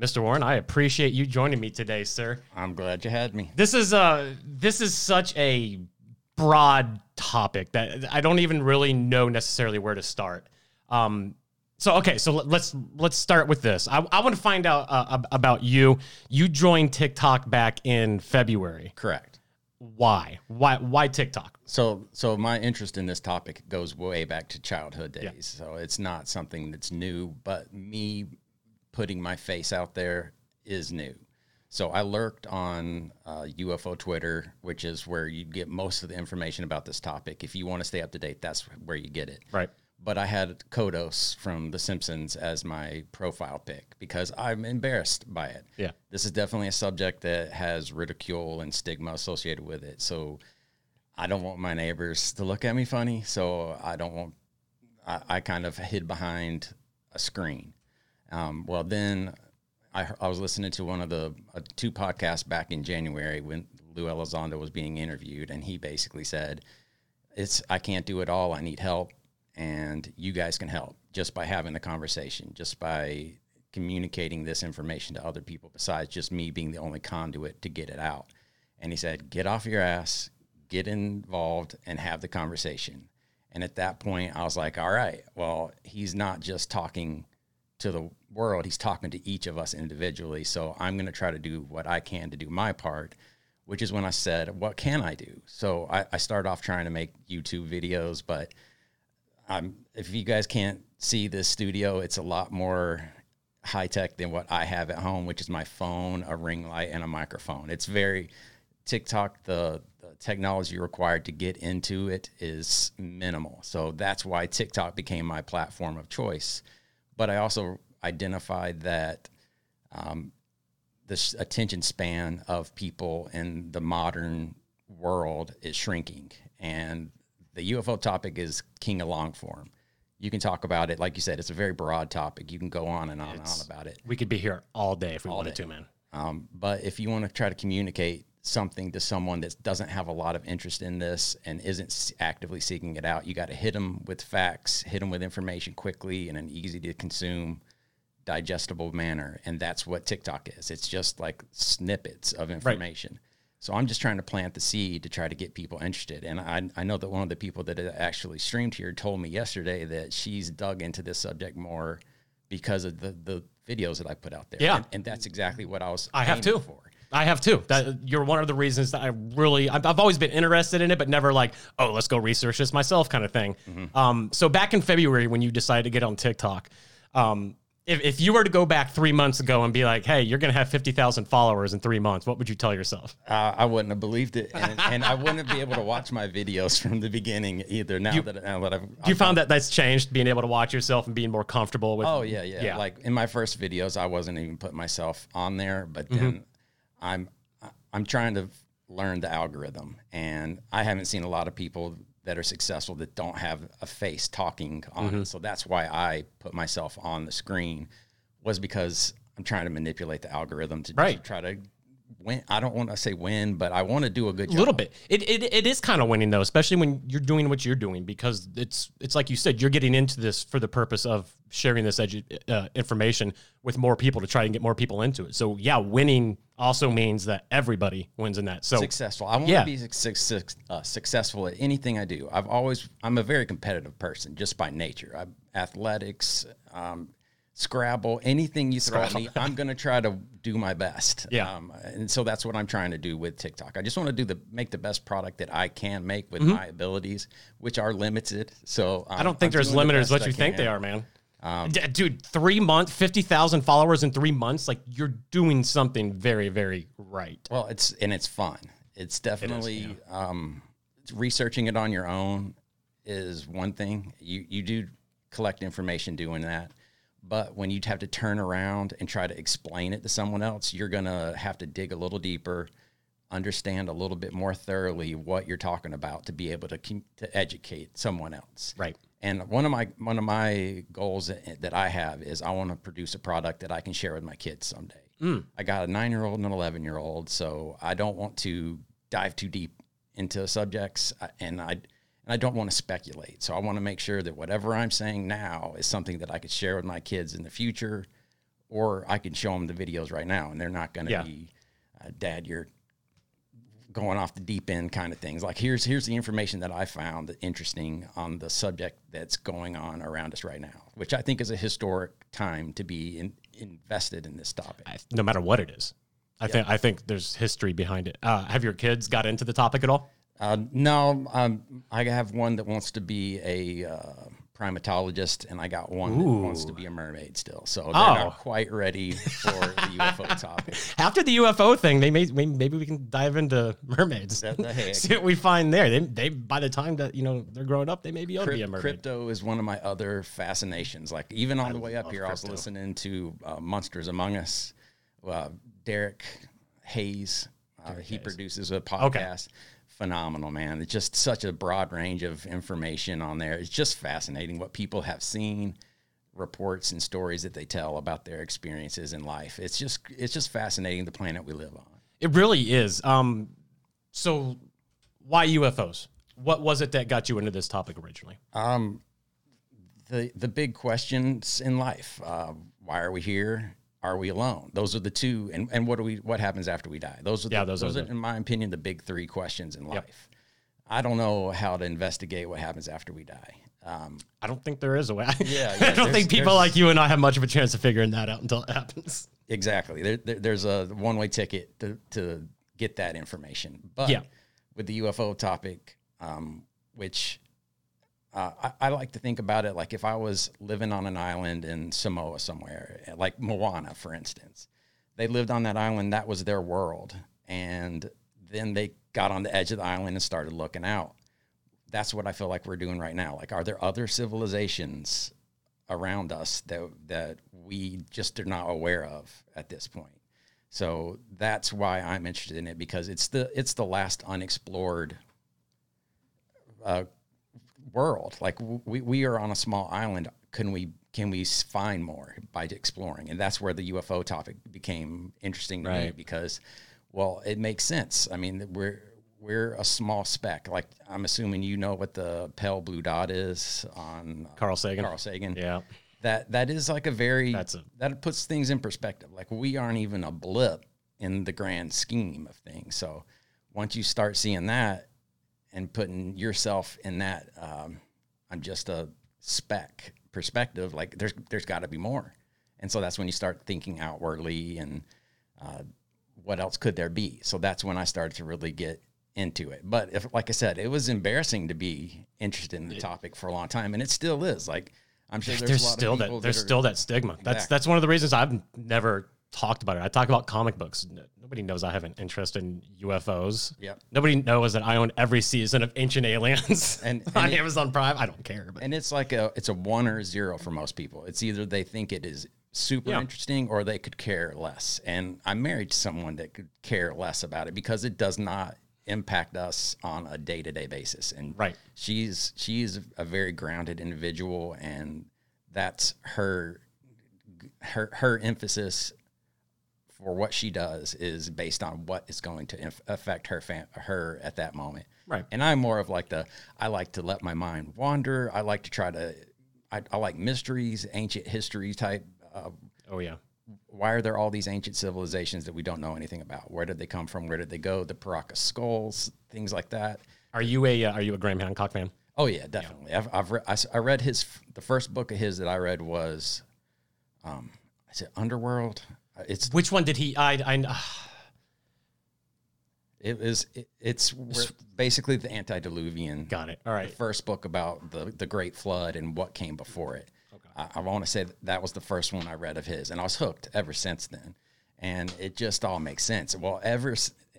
Mr. Warren, I appreciate you joining me today, sir. I'm glad you had me. This is uh this is such a broad topic that I don't even really know necessarily where to start. Um, so okay, so let's let's start with this. I, I want to find out uh, about you. You joined TikTok back in February. Correct. Why? Why? Why TikTok? So, so my interest in this topic goes way back to childhood days. Yeah. So it's not something that's new, but me putting my face out there is new. So I lurked on uh, UFO Twitter, which is where you get most of the information about this topic. If you want to stay up to date, that's where you get it. Right but I had Kodos from The Simpsons as my profile pic because I'm embarrassed by it. Yeah. This is definitely a subject that has ridicule and stigma associated with it. So I don't want my neighbors to look at me funny. So I don't want, I, I kind of hid behind a screen. Um, well, then I, I was listening to one of the uh, two podcasts back in January when Lou Elizondo was being interviewed, and he basically said, "It's I can't do it all. I need help and you guys can help just by having the conversation, just by communicating this information to other people besides just me being the only conduit to get it out. And he said, get off your ass, get involved, and have the conversation. And at that point, I was like, all right, well, he's not just talking to the world, he's talking to each of us individually. So I'm going to try to do what I can to do my part, which is when I said, what can I do? So I, I started off trying to make YouTube videos, but I'm, if you guys can't see this studio, it's a lot more high tech than what I have at home, which is my phone, a ring light, and a microphone. It's very TikTok. The, the technology required to get into it is minimal, so that's why TikTok became my platform of choice. But I also identified that um, this attention span of people in the modern world is shrinking, and the UFO topic is king of long form. You can talk about it, like you said, it's a very broad topic. You can go on and on it's, and on about it. We could be here all day if we all wanted day. to, man. Um, but if you want to try to communicate something to someone that doesn't have a lot of interest in this and isn't actively seeking it out, you got to hit them with facts, hit them with information quickly and in an easy to consume, digestible manner. And that's what TikTok is. It's just like snippets of information. Right. So I'm just trying to plant the seed to try to get people interested. And I, I know that one of the people that actually streamed here told me yesterday that she's dug into this subject more because of the, the videos that I put out there. Yeah. And, and that's exactly what I was I have too. For. I have too. That you're one of the reasons that I really I've, I've, always been interested in it, but never like oh let's go research this myself kind of thing. Mm-hmm. Um, so back in February when you decided to get on TikTok, um, if, if you were to go back three months ago and be like, hey, you're going to have 50,000 followers in three months, what would you tell yourself? Uh, I wouldn't have believed it. And, and, I wouldn't be able to watch my videos from the beginning either. Now you, that, now that I've. You found that that's changed, being able to watch yourself and being more comfortable with. Oh, yeah, yeah. yeah. Like in my first videos, I wasn't even putting myself on there, but then mm-hmm. I'm, I'm trying to learn the algorithm. And I haven't seen a lot of people that are successful that don't have a face talking on mm-hmm. it. So that's why I put myself on the screen was because I'm trying to manipulate the algorithm to right. try to win. I don't want to say win, but I want to do a good job. A little bit. It, it, it is kind of winning though, especially when you're doing what you're doing because it's it's like you said, you're getting into this for the purpose of sharing this edu- uh, information with more people to try and get more people into it. So yeah, winning also means that everybody wins in that. So successful. I want yeah. to be su- su- uh, successful at anything I do. I've always I'm a very competitive person just by nature. I athletics. Um, Scrabble, anything you throw at me, I'm going to try to do my best. Yeah. Um, and so that's what I'm trying to do with TikTok. I just want to do the make the best product that I can make with mm-hmm. my abilities, which are limited. So um, I don't think I'm there's limited as what you think they are, man. Um, D- dude, three months, fifty thousand followers in three months. Like you're doing something very, very right. Well, it's and it's fun. It's definitely it is, yeah. um, researching it on your own is one thing. You you do collect information doing that but when you have to turn around and try to explain it to someone else, you're going to have to dig a little deeper, understand a little bit more thoroughly what you're talking about to be able to to educate someone else. Right. And one of my one of my goals that I have is I want to produce a product that I can share with my kids someday. Mm. I got a 9-year-old and an 11-year-old, so I don't want to dive too deep into subjects and I and I don't want to speculate. So I want to make sure that whatever I'm saying now is something that I could share with my kids in the future or I can show them the videos right now, and they're not going to Yeah. be, uh, Dad, you're going off the deep end kind of things. Like here's here's the information that I found that interesting on the subject that's going on around us right now, which I think is a historic time to be in, invested in this topic. I- no matter what it is. I think I think there's history behind it. Uh, have your kids got into the topic at all? Uh, no, um, I have one that wants to be a uh, primatologist, and I got one that wants to be a mermaid still. So they're Oh. not quite ready for the UFO topic. After the UFO thing, they may may- maybe we can dive into mermaids. That the heck. See what we find there. They they by the time that you know they're growing up, they may be able to be a mermaid. Crypto is one of my other fascinations. Like even on the way up here, I was listening to uh, Monsters Among Us. Uh, Derek Hayes, uh, he produces a podcast. Phenomenal, man. It's just such a broad range of information on there. It's just fascinating what people have seen, reports and stories that they tell about their experiences in life. It's just it's just fascinating the planet we live on. It really is. Um, so why UFOs? What was it that got you into this topic originally? Um, the the big questions in life: uh, Why are we here? Are we alone? Those are the two. And and what do we? What happens after we die? Those are the, Yeah, those those, are the- in my opinion, the big three questions in life. I don't know how to investigate what happens after we die. Um, I don't think there is a way. Yeah, I don't think people like you and I have much of a chance of figuring that out until it happens. exactly. There, there, there's a one way ticket to to get that information. But Yeah. with the UFO topic, um, which uh, I, I like to think about it like if I was living on an island in Samoa somewhere, like Moana, for instance, they lived on that island. That was their world, and then they got on the edge of the island and started looking out. That's what I feel like we're doing right now. Like, are there other civilizations around us that that we just are not aware of at this point? So that's why I'm interested in it because it's the it's the last unexplored uh, world. Like we we are on a small island. Can we can we find more by exploring? And that's where the UFO topic became interesting to me because, well, it makes sense. I mean, we're we're a small speck. Like I'm assuming you know what the pale blue dot is on uh, Carl Sagan. Carl Sagan Yeah. that that is like a very That's a- that puts things in perspective. Like we aren't even a blip in the grand scheme of things. So once you start seeing that and putting yourself in that, um, I'm just a speck perspective. Like there's there's got to be more, and so that's when you start thinking outwardly and uh, what else could there be. So that's when I started to really get into it. But if, like I said, it was embarrassing to be interested in the topic for a long time, and it still is. Like I'm sure there's, There's, still that there's that still that stigma. That's that's one of the reasons I've never talked about it. I talk about comic books. Nobody knows I have an interest in UFOs. Yep. Nobody knows that I own every season of Ancient Aliens And- on it- Amazon Prime. I don't care, but and it's like a it's a one or a zero for most people. It's either they think it is super Yeah. interesting or they could care less. And I'm married to someone that could care less about it because it does not impact us on a day to day basis. And Right. she's she's a very grounded individual, and that's her her her emphasis for what she does is based on what is going to inf- affect her fam- her at that moment. Right. And I'm more of like the I like to let my mind wander. I like to try to I, I like mysteries, ancient history type. Uh, oh yeah. why are there all these ancient civilizations that we don't know anything about? Where did they come from? Where did they go? The Paracas skulls, things like that. Are you a uh, are you a Graham Hancock fan? Oh yeah, definitely. I've, I've re- I, I read his the first book of his that I read was, um, is it Underworld? It's Which one did he? I I uh, it is it, it's basically the antediluvian. got it. All right. First book about the the Great Flood and what came before it. I, I want to say that, that was the first one I read of his, and I was hooked ever since then. And it just all makes sense. Well, ever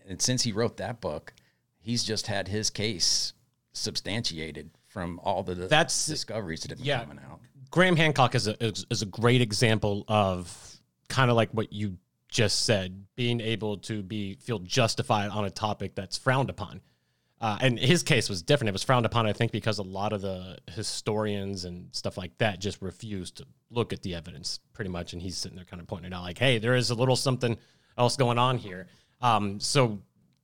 and since he wrote that book, he's just had his case substantiated from all the That's- discoveries that have been yeah. coming out. Graham Hancock is a is, is a great example of kind of like what you just said, being able to be feel justified on a topic that's frowned upon. Uh, and his case was different. It was frowned upon, I think, because a lot of the historians and stuff like that just refused to look at the evidence, pretty much. And he's sitting there kind of pointing out, like, "Hey, there is a little something else going on here." Um, so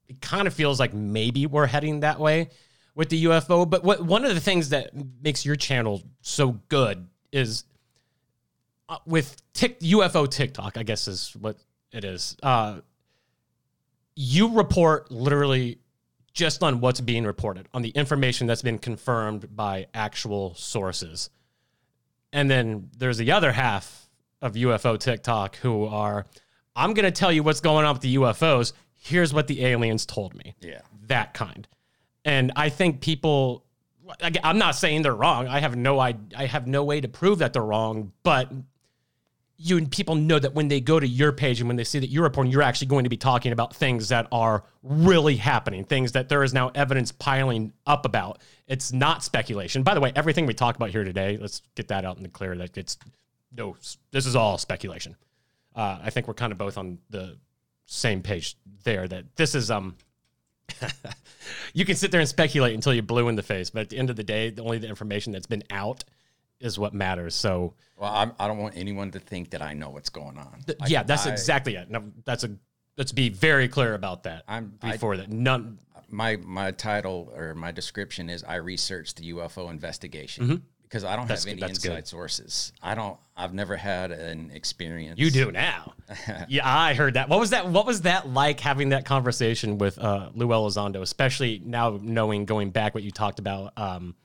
it kind of feels like maybe we're heading that way with the UFO. But what one of the things that makes your channel so good is with Tik UFO TikTok, I guess is what it is. Uh, you report literally just on what's being reported, on the information that's been confirmed by actual sources. And then there's the other half of UFO TikTok who are, I'm going to tell you what's going on with the UFOs. Here's what the aliens told me. Yeah. That kind. And I think people, I'm not saying they're wrong. I have no I, I have no way to prove that they're wrong, but you and people know that when they go to your page and when they see that you're reporting, you're actually going to be talking about things that are really happening, things that there is now evidence piling up about. It's not speculation. By the way, everything we talk about here today, let's get that out in the clear that it's no, this is all speculation. Uh, I think we're kind of both on the same page there. That this is um, you can sit there and speculate until you're blue in the face, but at the end of the day, the only the information that's been out is what matters. So, Well, I'm, I don't want anyone to think that I know what's going on. th- Like, yeah, that's I- exactly it. No, that's a let's be very clear about that. I'm- I- before that. None. my my title or my description is I researched the UFO investigation because I don't Mm-hmm. That's have any that's inside good. sources. I don't. I've never had an experience. You do now. yeah, I heard that. What was that? What was that like having that conversation with uh, Lou Elizondo, especially now knowing going back what you talked about, um,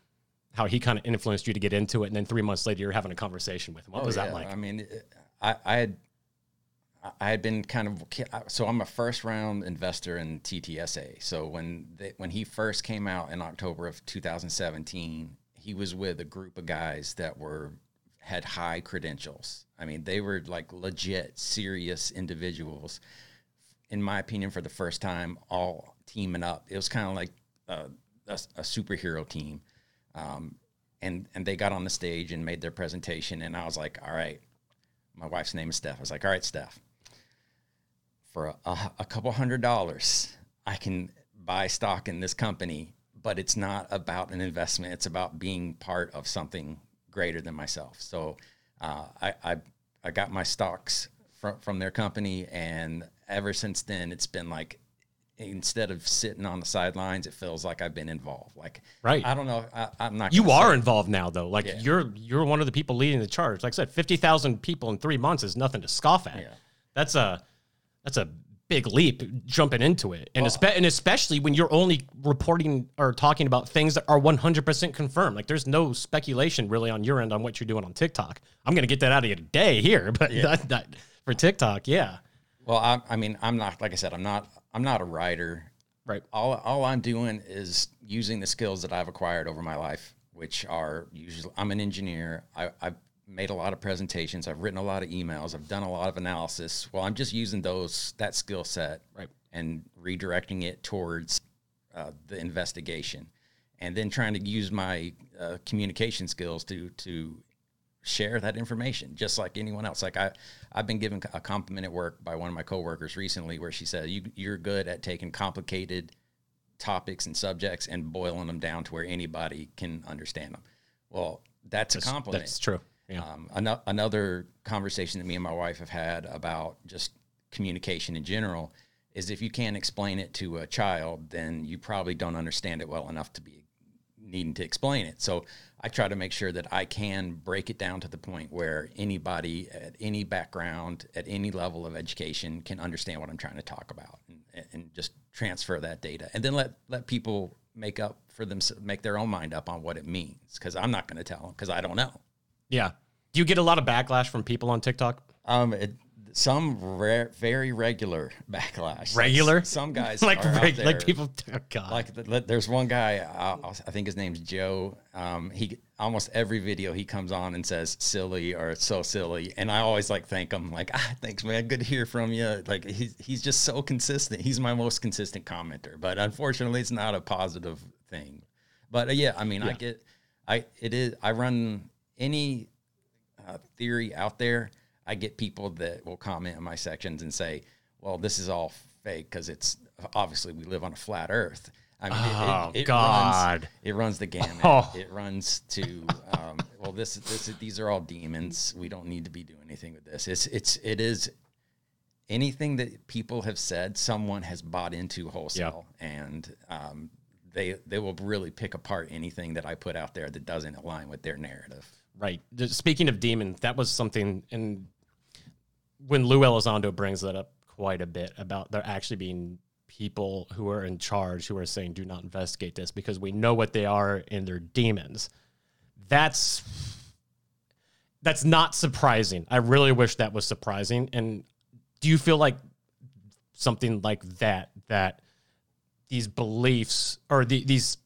how he kind of influenced you to get into it, and then three months later you're having a conversation with him. What Oh, was that like? I mean, I, I had I had been kind of so I'm a first round investor in TTSA. So when they, when he first came out in October of 2017, he was with a group of guys that were had high credentials. I mean, they were like legit, serious individuals. In my opinion, for the first time, all teaming up. It was kind of like a, a, a superhero team. Um, and and they got on the stage and made their presentation, and I was like, all right. My wife's name is Steph. I was like, all right, Steph, for a, a, a couple hundred dollars, I can buy stock in this company, but it's not about an investment. It's about being part of something greater than myself. So uh, I, I I got my stocks from from their company, and ever since then, it's been like instead of sitting on the sidelines, it feels like I've been involved. Like Right. I don't know. I, I'm not. you are involved now, though. Like Yeah. you're you're one of the people leading the charge. Like I said, fifty thousand people in three months is nothing to scoff at. Yeah. That's a that's a big leap jumping into it, and espe- and especially when you're only reporting or talking about things that are one hundred percent confirmed. Like there's no speculation really on your end on what you're doing on TikTok. I'm gonna get that out of you today here, but that, that, for TikTok, yeah, Well, I, I mean, I'm not like I said. I'm not. I'm not a writer. right. all all I'm doing is using the skills that I've acquired over my life, which are usually I'm an engineer. I, I've made a lot of presentations. I've written a lot of emails. I've done a lot of analysis. Well, I'm just using those that skill set Right. and redirecting it towards uh, the investigation, and then trying to use my uh, communication skills to to share that information just like anyone else like i i've been given a compliment at work by one of my coworkers recently where she said you you're good at taking complicated topics and subjects and boiling them down to where anybody can understand them well that's, a compliment That's true. Yeah. um, ano- another conversation that me and my wife have had about just communication in general is if you can't explain it to a child, then you probably don't understand it well enough to be needing to explain it. So I try to make sure that I can break it down to the point where anybody at any background, at any level of education, can understand what I'm trying to talk about, and, and just transfer that data, and then let let people make up for them, make their own mind up on what it means. Because I'm not going to tell them because I don't know. yeah. Do you get a lot of backlash from people on TikTok? Um, it, some rare, very regular backlash. Regular? Some guys like reg- there- like people. Oh God. Like th- th- there's one guy, uh, I think his name's Joe. Um, he almost every video he comes on and says silly or so silly, and I always like thank him. Like ah, thanks man, good to hear from you. Like he's he's just so consistent. He's my most consistent commenter, but unfortunately, it's not a positive thing. But uh, yeah, I mean, I get, I it is. I run any uh, theory out there, I get people that will comment in my sections and say, "Well, this is all fake because it's obviously we live on a flat Earth." I mean, it- Oh, it, it, God. runs it runs the gamut. Oh. It runs to um, well, this this these are all demons. We don't need to be doing anything with this. It's it's it is anything that people have said, someone has bought into wholesale, and um, they they will really pick apart anything that I put out there that doesn't align with their narrative. Right. Speaking of demons, that was something, and when Lou Elizondo brings that up quite a bit about there actually being people who are in charge who are saying, do not investigate this because we know what they are and they're demons. That's that's not surprising. I really wish that was surprising. And do you feel like something like that, that these beliefs or the, these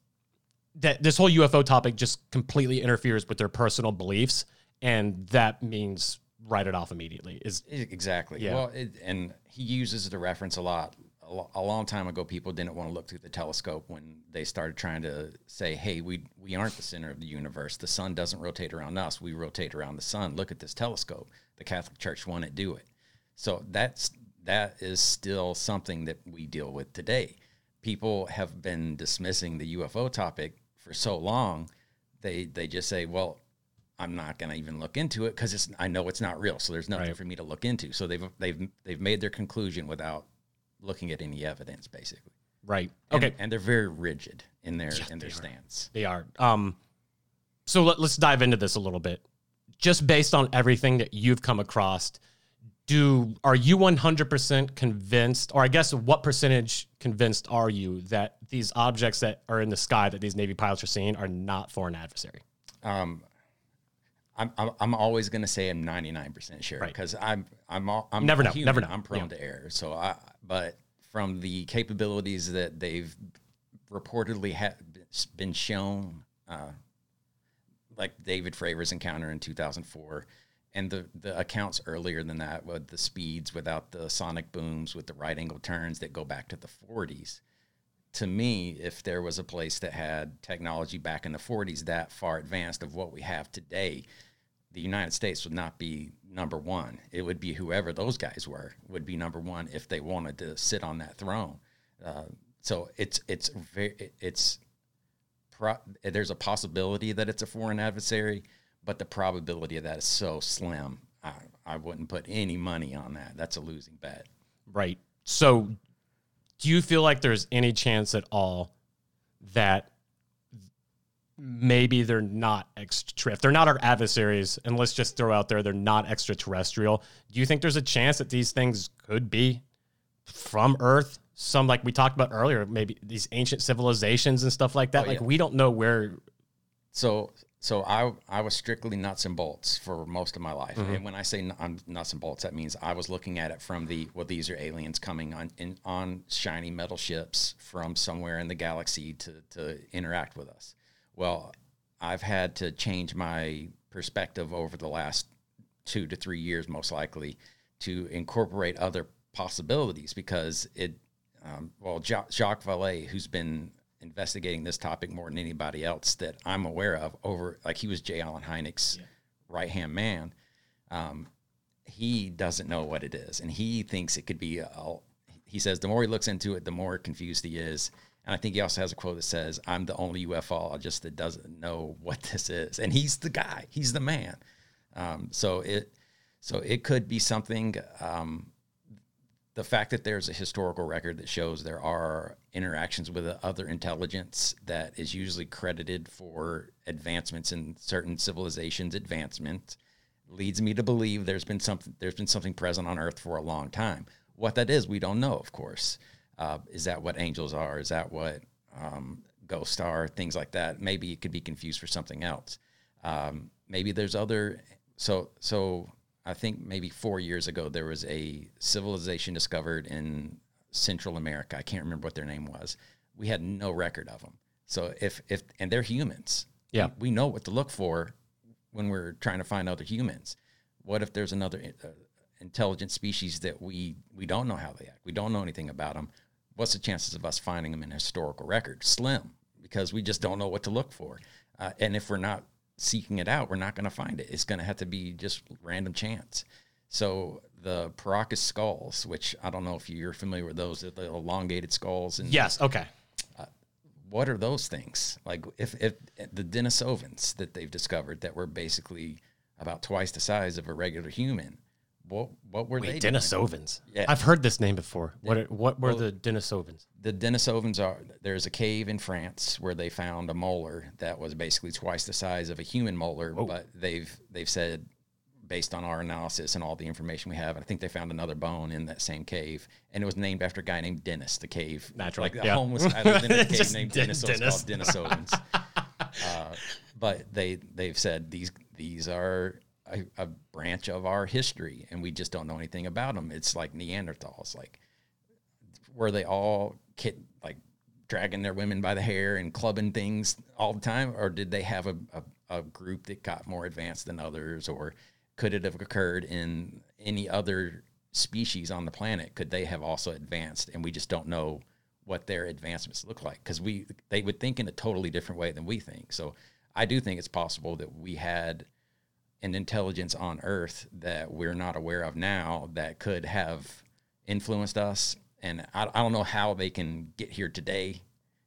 that this whole UFO topic just completely interferes with their personal beliefs, and that means write it off immediately. Is Exactly. Yeah. Well, it, and he uses the reference a lot. A, lo- a long time ago, people didn't want to look through the telescope when they started trying to say, "Hey, we we aren't the center of the universe. The sun doesn't rotate around us. We rotate around the sun. Look at this telescope." The Catholic Church wouldn't do it. So that's that is still something that we deal with today. People have been dismissing the UFO topic for so long. They they just say, "Well, I'm not going to even look into it because it's I know it's not real, so there's nothing Right. for me to look into. So they've they've they've made their conclusion without looking at any evidence, basically. right? And- Okay, and, they're very rigid in their in their stance. They are. Um, so let, let's dive into this a little bit. Just based on everything that you've come across, do are you 100% convinced, or I guess what percentage convinced are you that these objects that are in the sky that these Navy pilots are seeing are not foreign adversary? Um, I'm I'm, I'm always going to say I'm 99 percent sure Right. because I'm I'm all, I'm Never know, human. never know. I'm prone to error. So I but from the capabilities that they've reportedly ha- been shown, uh, like David Fravor's encounter in 2004, and the the accounts earlier than that with the speeds without the sonic booms with the right angle turns that go back to the 40s. To me, if there was a place that had technology back in the 40s that far advanced of what we have today, the United States would not be number one. It would be whoever those guys were would be number one if they wanted to sit on that throne. Uh, so it's it's very it's pro- there's a possibility that it's a foreign adversary, but the probability of that is so slim. I, I wouldn't put any money on that. That's a losing bet. Right. So, do you feel like there's any chance at all that maybe they're not extra? If they're not our adversaries, and let's just throw out there they're not extraterrestrial, do you think there's a chance that these things could be from Earth? Some like we talked about earlier, maybe these ancient civilizations and stuff like that. Oh, like yeah. we don't know where. So so I I was strictly nuts and bolts for most of my life, Mm-hmm. and when I say n- I'm nuts and bolts, that means I was looking at it from the well, these are aliens coming on in, on shiny metal ships from somewhere in the galaxy to to interact with us. Well, I've had to change my perspective over the last two to three years, most likely, to incorporate other possibilities because it. Um, well, Jacques Vallée, who's been investigating this topic more than anybody else that I'm aware of, over like he was J. Allen Hynek's right hand man. Um, he doesn't know what it is, and he thinks it could be. A, he says the more he looks into it, the more confused he is. And I think he also has a quote that says, "I'm the only UFOologist that doesn't know what this is," and he's the guy. He's the man. Um, so it, so it could be something. Um, the fact that there's a historical record that shows there are interactions with other intelligence that is usually credited for advancements in certain civilizations advancement leads me to believe there's been something there's been something present on earth for a long time what that is we don't know of course uh, is that what angels are? Is that what um, ghosts are? Things like that. Maybe it could be confused for something else. Um, maybe there's other so so i think maybe four years ago there was a civilization discovered in central america. I can't remember what their name was. We had no record of them so if if and they're humans. Yeah. we, we know what to look for when we're trying to find other humans. What if there's another uh, intelligent species that we we don't know how they act? We don't know anything about them what's the chances of us finding them in historical record slim because we just don't know what to look for uh, and if we're not seeking it out we're not going to find it it's going to have to be just random chance so the Paracas skulls which i don't know if you're familiar with those the elongated skulls and Yes. Okay. what are those things like if, if the denisovans that they've discovered that were basically about twice the size of a regular human what what were they? Wait, doing? Denisovans. Yeah. I've heard this name before. What are, what were the Denisovans? the Denisovans are there's a cave in France where they found a molar that was basically twice the size of a human molar, but they've they've said based on our analysis and all the information we have, I think they found another bone in that same cave, and it was named after a guy named Dennis, the cave, Naturally, like the yeah. homeless guy lived in a cave named Den- Dennis, so Dennis. called Denisovans. uh, but they they've said these these are a, a branch of our history, and we just don't know anything about them. It's like Neanderthals, like were they all kid like dragging their women by the hair and clubbing things all the time or did they have a, a, a group that got more advanced than others or could it have occurred in any other species on the planet? Could they have also advanced? And we just don't know what their advancements look like because we they would think in a totally different way than we think. So i do think it's possible that we had an intelligence on earth that we're not aware of now that could have influenced us and I, I don't know how they can get here today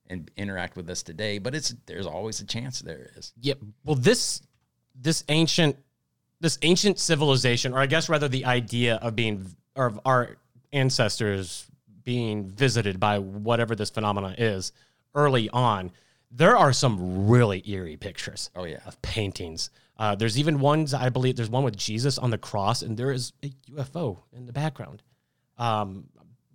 and interact with us today but it's there's always a chance there is Yep. Well, this this ancient this ancient civilization, or I guess rather the idea of being or of our ancestors being visited by whatever this phenomenon is early on, there are some really eerie pictures. Oh, yeah. of paintings. Uh, there's even ones I believe there's one with Jesus on the cross, and there is a UFO in the background. Um,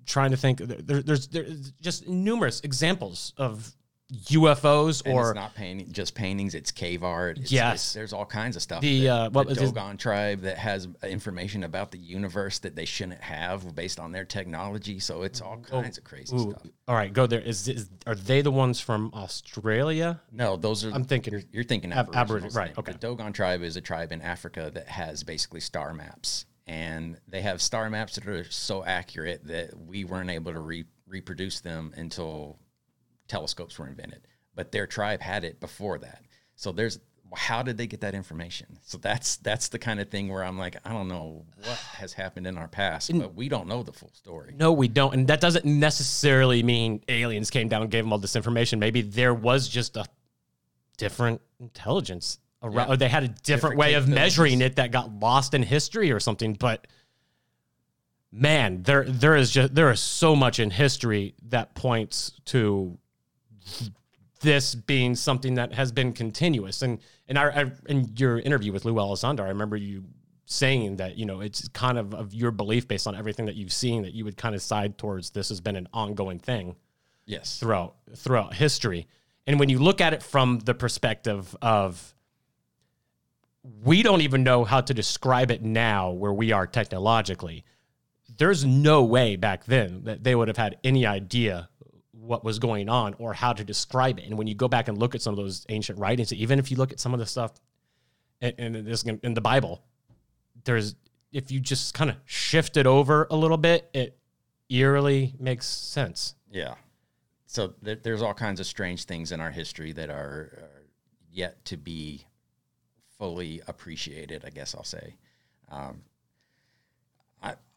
trying to think, there, there's there's just numerous examples of UFOs and or it's not painting just paintings it's cave art it's, Yes. it's- there's all kinds of stuff The, that- uh, what the dogon tribe that has information about the universe that they shouldn't have based on their technology so it's all kinds of crazy Ooh, stuff all right, go there. Is, is are they the ones from Australia? No, those are. I'm thinking- you're, you're thinking Ab- Aboriginal, right, okay. The Dogon tribe is a tribe in Africa that has basically star maps, and they have star maps that are so accurate that we weren't able to re- reproduce them until telescopes were invented. But their tribe had it before that. So there's how did they get that information? So that's that's the kind of thing where I'm like, I don't know what has happened in our past, but we don't know the full story. No, we don't, and that doesn't necessarily mean aliens came down and gave them all this information. Maybe there was just a different intelligence around, Yeah. or they had a different, Different way of measuring it that got lost in history or something. But man, there there is just there is so much in history that points to this being something that has been continuous. And and I, I in your interview with Lou Elizondo, I remember you saying that you know it's kind of of your belief based on everything that you've seen that you would kind of side towards this has been an ongoing thing Yes. throughout throughout history. And when you look at it from the perspective of we don't even know how to describe it now where we are technologically. There's no way back then that they would have had any idea what was going on or how to describe it. And when you go back and look at some of those ancient writings, even if you look at some of the stuff in, in, in the Bible, there's if you just kind of shift it over a little bit, it eerily makes sense. Yeah. So there, there's all kinds of strange things in our history that are, are yet to be fully appreciated. I guess I'll say. Um,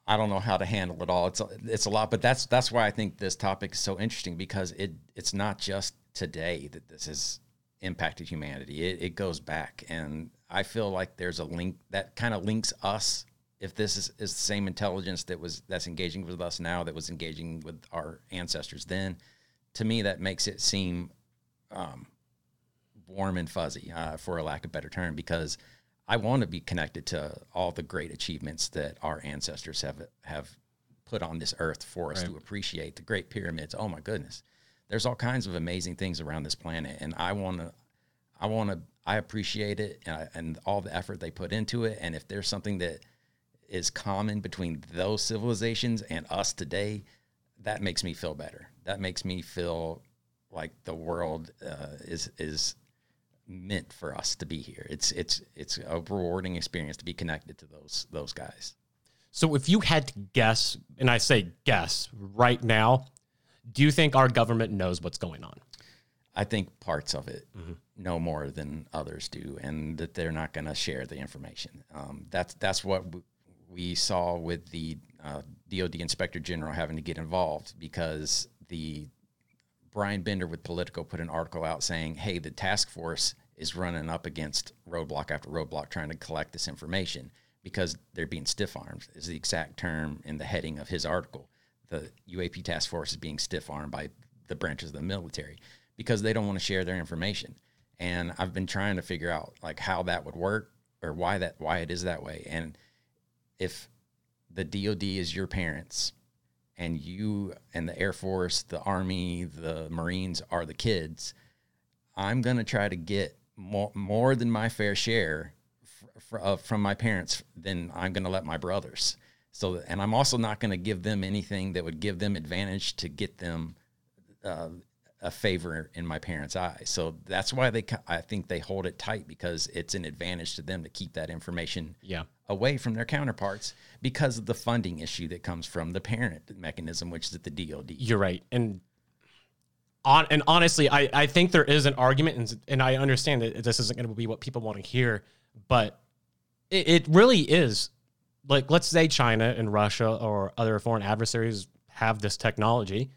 I don't know how to handle it all. It's a, it's a lot, but that's that's why I think this topic is so interesting because it it's not just today that this has impacted humanity. It, it goes back, and I feel like there's a link that kind of links us. If this is, is the same intelligence that was that's engaging with us now, that was engaging with our ancestors then, to me that makes it seem um, warm and fuzzy, uh, for a lack of better term, because I want to be connected to all the great achievements that our ancestors have have put on this earth for us to appreciate. The Great Pyramids. Oh my goodness, there's all kinds of amazing things around this planet, and I want to, I want to, I appreciate it and, I, and all the effort they put into it. And if there's something that is common between those civilizations and us today, that makes me feel better. That makes me feel like the world uh, is is meant for us to be here. It's it's it's a rewarding experience to be connected to those those guys. So if you had to guess, and I say guess right now, do you think our government knows what's going on? I think parts of it know more than others do, and that they're not going to share the information. Um, that's that's what we saw with the uh, DoD Inspector General having to get involved because the Brian Bender with Politico put an article out saying, "Hey, the task force is running up against roadblock after roadblock trying to collect this information." because they're being stiff armed is the exact term in the heading of his article. The UAP task force is being stiff armed by the branches of the military because they don't want to share their information. And I've been trying to figure out like how that would work or why that why it is that way. And if the DoD is your parents and you and the Air Force, the Army, the Marines are the kids, I'm to try to get more, more than my fair share f- f- uh, from my parents than I'm going to let my brothers. So, and I'm also not going to give them anything that would give them advantage to get them uh, a favor in my parents' eyes. So that's why they, I think they hold it tight because it's an advantage to them to keep that information Yeah. away from their counterparts because of the funding issue that comes from the parent mechanism, which is at the DoD. You're right. And on and honestly, I, I think there is an argument, and, and I understand that this isn't going to be what people want to hear, but it, it really is. Like, let's say China and Russia or other foreign adversaries have this technology,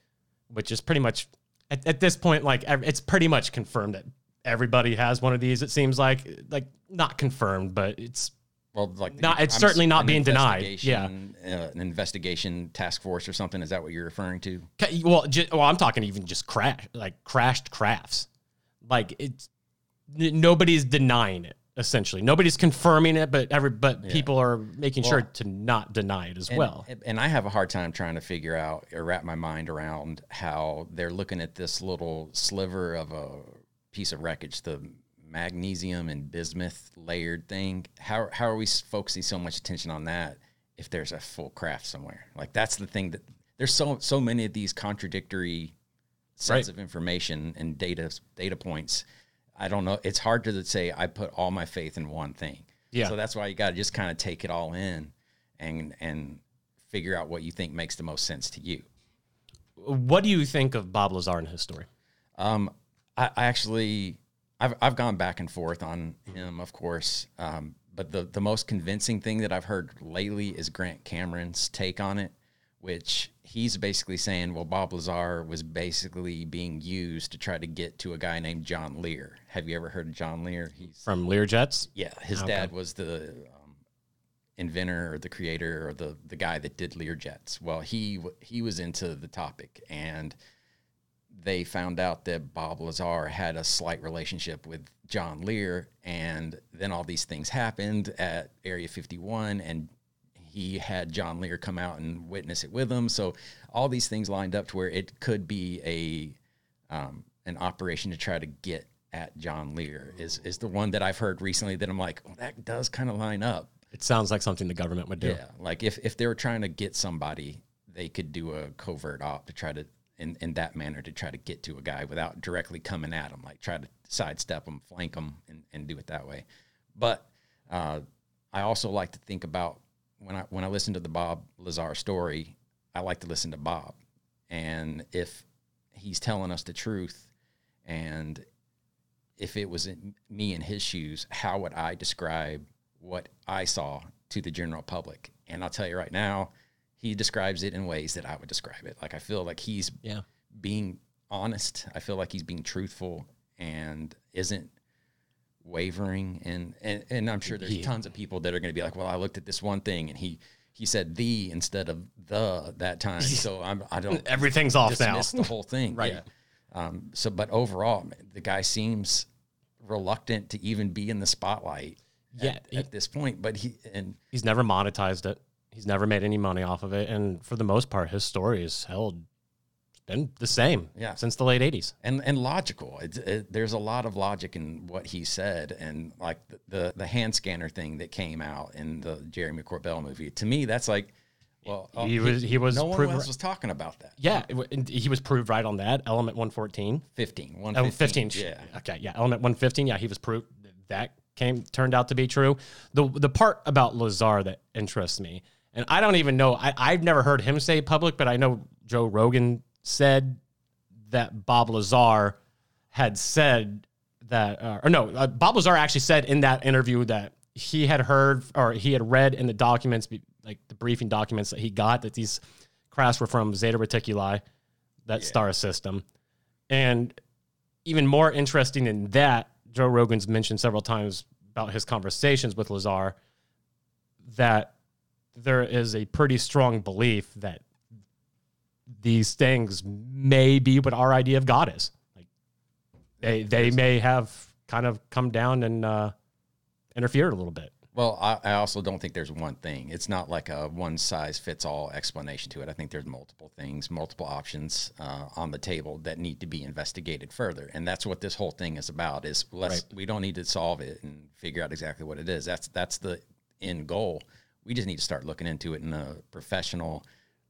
which is pretty much at, at this point, like it's pretty much confirmed that everybody has one of these. It seems like like not confirmed, but it's Well, like Not- it's I'm certainly not being denied. Yeah. uh, an investigation task force or something. Is that what you're referring to? Well, ju- well, I'm talking even just crash, like crashed crafts. Like it's n- nobody's denying it. Essentially, nobody's confirming it, but every but people are making sure to not deny it as And, well. and I have a hard time trying to figure out or wrap my mind around how they're looking at this little sliver of a piece of wreckage, the magnesium and bismuth layered thing. How how are we focusing so much attention on that if there's a full craft somewhere? Like that's the thing that there's so so many of these contradictory sets Right. of information and data data points. I don't know. It's hard to say I put all my faith in one thing. Yeah. So that's why you got to just kind of take it all in and and figure out what you think makes the most sense to you. what do you think of Bob Lazar and his story? Um, I, I actually, I've, I've gone back and forth on him, of course. Um, but the, the most convincing thing that I've heard lately is Grant Cameron's take on it, which he's basically saying, well, Bob Lazar was basically being used to try to get to a guy named John Lear. Have you ever heard of John Lear? He's From Lear Jets. Yeah, his dad was the um, inventor or the creator or the the guy that did Lear Jets. Well, he he was into the topic, and they found out that Bob Lazar had a slight relationship with John Lear, and then all these things happened at Area 51, and he had John Lear come out and witness it with him. So all these things lined up to where it could be a um, an operation to try to get at John Lear is is the one that I've heard recently that I'm like, well, that does kind of line up. It sounds like something the government would do. Yeah, like if if they were trying to get somebody, they could do a covert op to try to in in that manner to try to get to a guy without directly coming at him, like try to sidestep him, flank him, and, and do it that way. But uh, I also like to think about when I when I listen to the Bob Lazar story, I like to listen to Bob, and if he's telling us the truth, and if it was in me in his shoes, how would I describe what I saw to the general public? And I'll tell you right now, he describes it in ways that I would describe it. Like I feel like he's Yeah. being honest. I feel like he's being truthful and isn't wavering. And and, and I'm sure there's Yeah. tons of people that are going to be like, well, I looked at this one thing and he he said the instead of the that time. So I'm I don't Everything's off now. the whole thing. Right. Yeah. Um, so, but overall, the guy seems reluctant to even be in the spotlight. Yeah, At, he- at this point, but he and He's never monetized it. He's never made any money off of it. And for the most part, his story is held, been the same Yeah. since the late 80s. and and logical. It's it, there's a lot of logic in what he said, and like the, the the hand scanner thing that came out in the Jeremy Corbell movie. To me, that's like, well, oh, He was- he was no one else was talking about that. Yeah, it he was proved right on that. Element 114. 15, Oh, 15. Yeah. Okay. Yeah. Element 115. Yeah. He was proved that came, turned out to be true. The, the part about Lazar that interests me, and I don't even know, I, I've never heard him say public, but I know Joe Rogan said that Bob Lazar had said that, uh, or no, uh, Bob Lazar actually said in that interview that he had heard or he had read in the documents, like the briefing documents that he got, that these crafts were from Zeta Reticuli, that star system. And even more interesting than that, Joe Rogan's mentioned several times about his conversations with Lazar. that there is a pretty strong belief that these things may be what our idea of God is. Like they they may have kind of come down and uh, interfered a little bit. Well, I, I also don't think there's one thing. It's not like a one size fits all explanation to it. I think there's multiple things, multiple options uh, on the table that need to be investigated further, and that's what this whole thing is about. Is let's Right. we don't need to solve it and figure out exactly what it is. That's that's the end goal. We just need to start looking into it in a professional,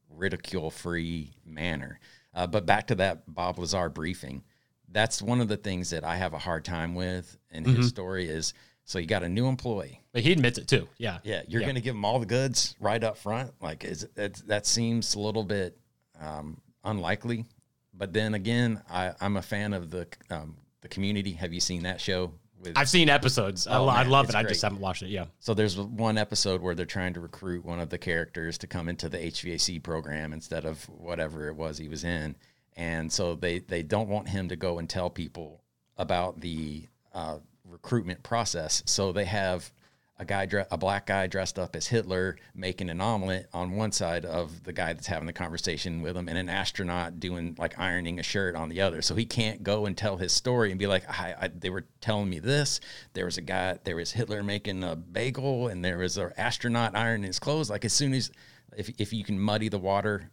ridicule free manner. Uh, but back to that Bob Lazar briefing, that's one of the things that I have a hard time with in his story is so you got a new employee. But he admits it too. Yeah. Yeah, you're going to give them all the goods right up front. Like, is it's, that seems a little bit um, unlikely. But then again, I, I'm a fan of the um, the Community. Have you seen that show? With I've seen episodes. I, Oh, I man, love it. I just haven't watched it. Yeah. so there's one episode where they're trying to recruit one of the characters to come into the HVAC program instead of whatever it was he was in, and so they they don't want him to go and tell people about the uh, recruitment process. So they have a guy, a black guy dressed up as Hitler, making an omelet on one side of the guy that's having the conversation with him, and an astronaut doing like ironing a shirt on the other. So he can't go and tell his story and be like, I, I, "They were telling me this. There was a guy, there was Hitler making a bagel, and there was an astronaut ironing his clothes." Like as soon as, if if you can muddy the water.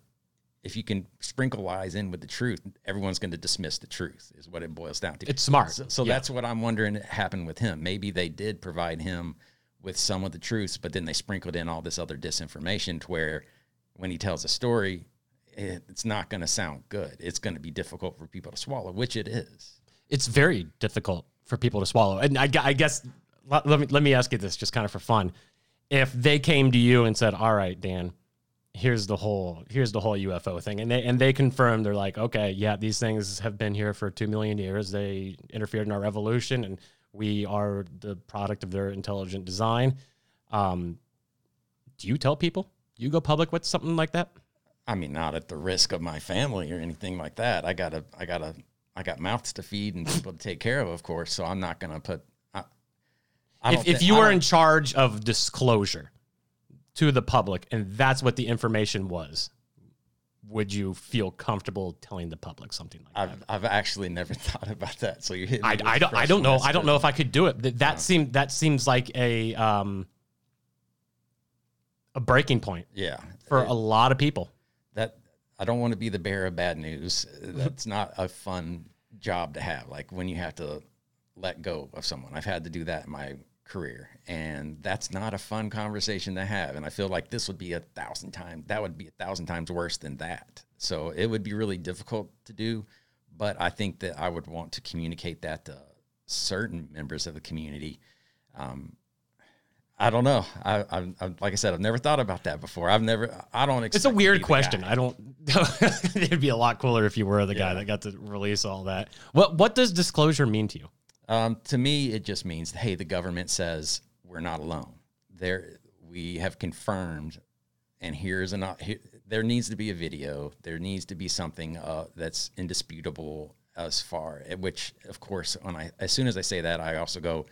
If you can sprinkle lies in with the truth, everyone's going to dismiss the truth. Is what it boils down to. It's smart. So, so Yeah. that's what I'm wondering happened with him. Maybe they did provide him with some of the truths, but then they sprinkled in all this other disinformation to where when he tells a story, it, it's not going to sound good. It's going to be difficult for people to swallow, which it is. it's very difficult for people to swallow. And I, I guess let, me let me ask you this, just kind of for fun. If they came to you and said, "All right, Dan, here's the whole here's the whole UFO thing," and they and they confirmed, they're like, "Okay, yeah, these things have been here for two million years. They interfered in our evolution, and we are the product of their intelligent design." Um, do you tell people? You go public with something like that? I mean, not at the risk of my family or anything like that. I gotta, I gotta, I got mouths to feed and people to take care of, of course. So I'm not going to put. I, I if, if you were in charge of disclosure to the public and that's what the information was would you feel comfortable telling the public something like that I've, I've actually never thought about that. So you're hitting. I, I don't I don't know. I don't know if I could do it that, that seemed that seems like a um a breaking point Yeah, for a lot of people that I don't want to be the bearer of bad news. That's not a fun job to have. Like when you have to let go of someone. I've had to do that in my career, and that's not a fun conversation to have. And I feel like this would be a thousand times. That would be a thousand times worse than that. So it would be really difficult to do. But I think that I would want to communicate that to certain members of the community. Um, I don't know. I, I, I, like I said, I've never thought about that before. I've never. I don't. it's a weird question. I don't it'd be a lot cooler if you were the guy that got to release all that what what does disclosure mean to you Um, to me, it just means, hey, the government says we're not alone. There, we have confirmed, and here's an. Here, there needs to be a video. There needs to be something uh, that's indisputable as far. Which, of course, when I as soon as I say that, I also go,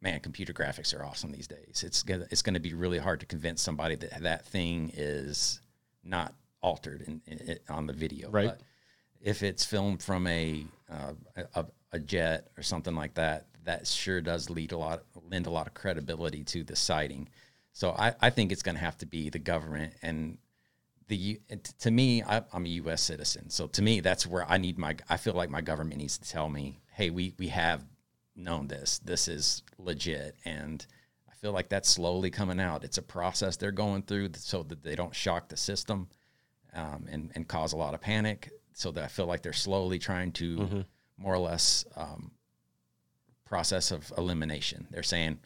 man, computer graphics are awesome these days. It's gonna it's gonna be really hard to convince somebody that that thing is not altered in, in, on the video. Right. But if it's filmed from a, uh, a a jet or something like that, that sure does lead a lot lend a lot of credibility to the sighting. So I, I think it's going to have to be the government and the to me I, I'm a U.S. citizen, so to me that's where I need my I feel like my government needs to tell me, hey, we we have known this, this is legit, and I feel like that's slowly coming out. It's a process they're going through so that they don't shock the system um, and, and cause a lot of panic. So that I feel like they're slowly trying to more or less um, process of elimination. They're saying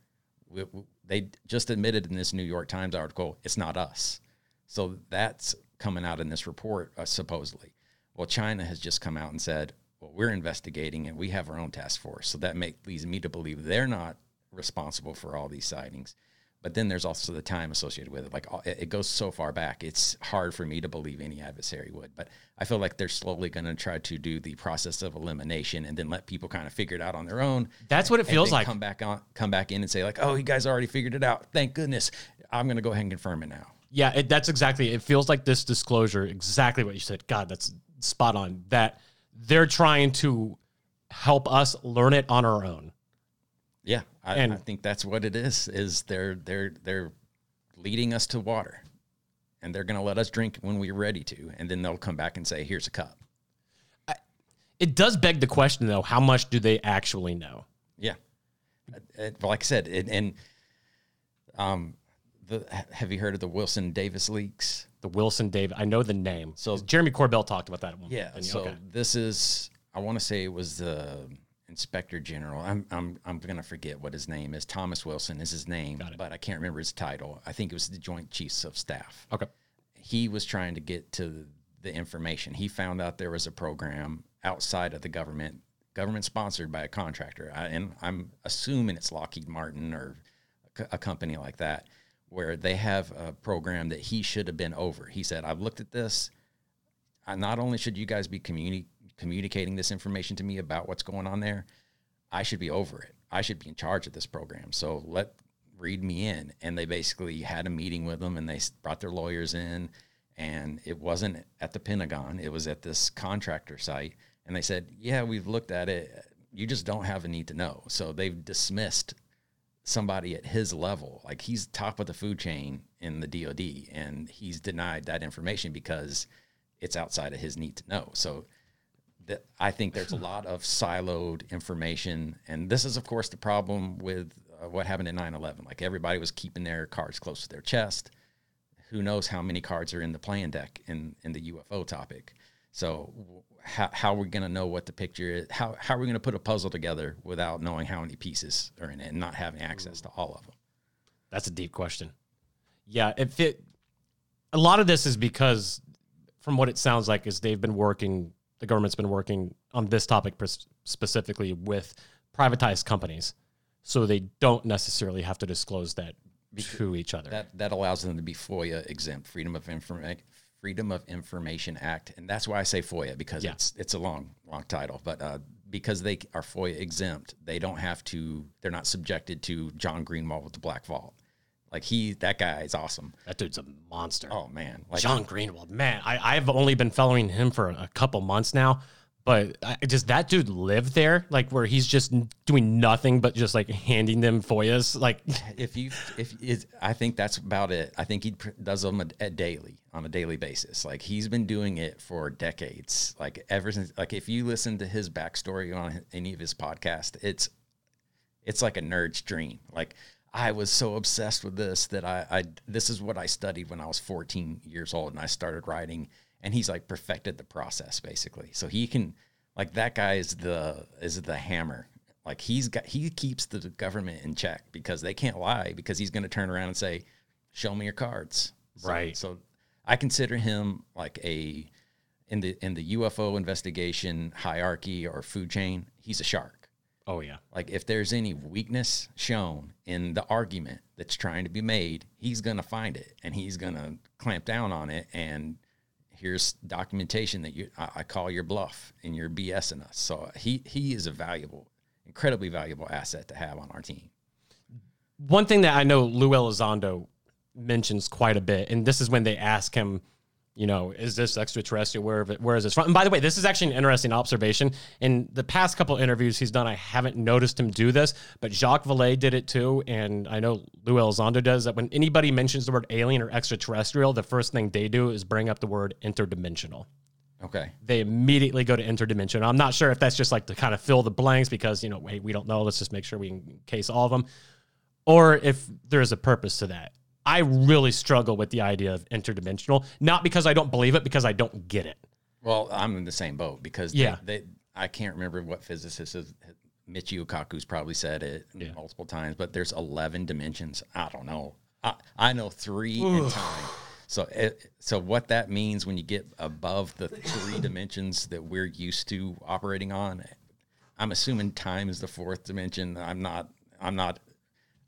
we, we- they just admitted in this New York Times article it's not us. So that's coming out in this report uh, supposedly. Well, China has just come out and said, well, we're investigating and we have our own task force. So that make, leads me to believe they're not responsible for all these sightings. But then there's also the time associated with it. Like it it goes so far back, it's hard for me to believe any adversary would. But I feel like they're slowly going to try to do the process of elimination and then let people kind of figure it out on their own. That's what it feels like. Come back on, come back in and say like, "Oh, you guys already figured it out. Thank goodness." I'm going to go ahead and confirm it now. Yeah, it, that's exactly. It feels like this disclosure, exactly what you said. God, that's spot on. That they're trying to help us learn it on our own. I, And- I think that's what it is. Is they're they're they're leading us to water, and they're going to let us drink when we're ready to, and then they'll come back and say, "Here's a cup." It does beg the question, though: How much do they actually know? Yeah, It- like I said, it, and um, the have you heard of the Wilson Davis leaks? The Wilson Davis, I know the name. So- Jeremy Corbell talked about that. At one Yeah. point. So Okay. this is I want to say it was the inspector general. I'm I'm I'm gonna forget what his name is. Thomas Wilson is his name, but I can't remember his title. I think it was the Joint Chiefs of Staff. okay. he was trying to get to the information. He found out there was a program outside of the government, government sponsored by a contractor, I, and I'm assuming it's Lockheed Martin or a, a company like that, where they have a program that he should have been over. He said, "I've looked at this. I, not only should you guys be communi- communicating this information to me about what's going on there, I should be over it. I should be in charge of this program. So let read me in. And they basically had a meeting with them and they brought their lawyers in. And it wasn't at the Pentagon, it was at this contractor site. And they said, Yeah, we've looked at it. You just don't have a need to know. So they've dismissed somebody at his level. Like he's top of the food chain in the DoD, and he's denied that information because it's outside of his need to know. So that I think there's a lot of siloed information, and this is, of course, the problem with uh, what happened in 9/11. Like everybody was keeping their cards close to their chest. Who knows how many cards are in the playing deck in in the UFO topic? So how how are we going to know what the picture is? How how are we going to put a puzzle together without knowing how many pieces are in it and not having access to all of them? That's a deep question. Yeah, if it a lot of this is because from what it sounds like is they've been working the government's been working on this topic specifically with privatized companies so they don't necessarily have to disclose that to each other. That that allows them to be FOIA exempt, Freedom of Informa- Freedom of Information Act, and that's why I say FOIA because Yeah. it's it's a long long title, but uh, because they are FOIA exempt, they don't have to. They're not subjected to John Greenwald with the Black Vault. Like he, that guy is awesome. that dude's a monster. Oh man, like John Greenwald, man, I, I've only been following him for a couple months now, but I, does that dude live there? Like where he's just doing nothing but just like handing them FOIAs? Like, if you if is I think that's about it. I think he pr- does them a, a daily on a daily basis. Like he's been doing it for decades. Like ever since like if you listen to his backstory on any of his podcasts, it's it's like a nerd's dream. Like I was so obsessed with this that I, I this is what I studied when I was 14 years old and I started writing and he's like perfected the process basically. So he can like that guy is the is the hammer. Like he's got he keeps the government in check because they can't lie because he's going to turn around and say, "Show me your cards." So- Right. So I consider him like a in the in the UFO investigation hierarchy or food chain, he's a shark. Oh yeah, Like if there's any weakness shown in the argument that's trying to be made, he's going to find it and he's going to clamp down on it. And here's documentation that you I, I call your bluff and you're BSing us. So he he is a valuable, incredibly valuable asset to have on our team. one thing that I know Lou Elizondo mentions quite a bit, and this is when they ask him, you know, is this extraterrestrial? Where, where is this from? And by the way, this is actually an interesting observation. In the past couple interviews he's done, I haven't noticed him do this, but Jacques Vallée did it too. And I know Lou Elizondo does that when anybody mentions the word alien or extraterrestrial, the first thing they do is bring up the word interdimensional Okay. they immediately go to interdimensional. I'm not sure if that's just like to kind of fill the blanks because, you know, hey, we don't know. Let's just make sure we can case all of them. Or if there's a purpose to that. I really struggle with the idea of interdimensional, not because I don't believe it, because I don't get it. Well, I'm in the same boat because Yeah. they, they I can't remember what physicist is. Michio Kaku's probably said it multiple times, but there's 11 dimensions. I don't know. I, I know three in time. So, it, so what that means when you get above the three dimensions that we're used to operating on, I'm assuming time is the fourth dimension. I'm not. I'm not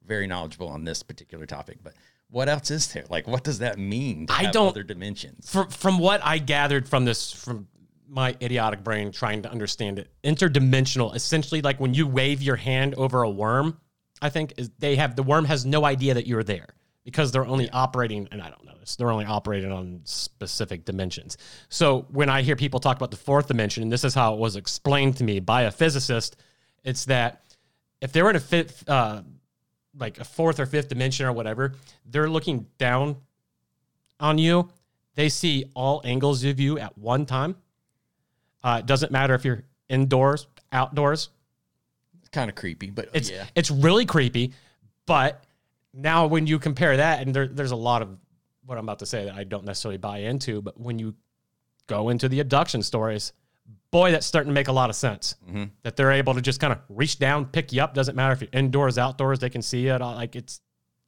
very knowledgeable on this particular topic, but what else is there? Like, what does that mean? to I don't- other dimensions. from from what I gathered from this from my idiotic brain trying to understand it, interdimensional essentially like when you wave your hand over a worm, I think is they have the worm has no idea that you're there because they're only operating and I don't know this, they're only operating on specific dimensions. So when I hear people talk about the fourth dimension, and this is how it was explained to me by a physicist, it's that if they were in a fifth uh like a fourth or fifth dimension or whatever, they're looking down on you, they see all angles of you at one time. Uh, it doesn't matter if you're indoors, outdoors. It's kind of creepy, but It's yeah. it's really creepy. But now when you compare that, and there, there's a lot of what I'm about to say that I don't necessarily buy into, but when you go into the abduction stories, boy, that's starting to make a lot of sense. Mm-hmm. That they're able to just kind of reach down, pick you up. Doesn't matter if you're indoors, outdoors, they can see it. All like it's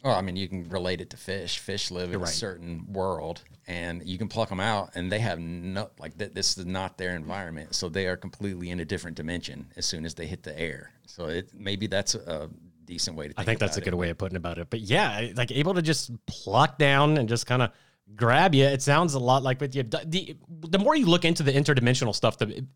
Well, I mean, you can relate it to fish. Fish live in right. a certain world, and you can pluck them out, and they have no like th- this is not their environment, so they are completely in a different dimension as soon as they hit the air. So it maybe that's a decent way to. Think I think that's a good it. way of putting about it. But yeah, like able to just pluck down and just kind of grab you. It sounds a lot like with abdu- the the more you look into the interdimensional stuff, the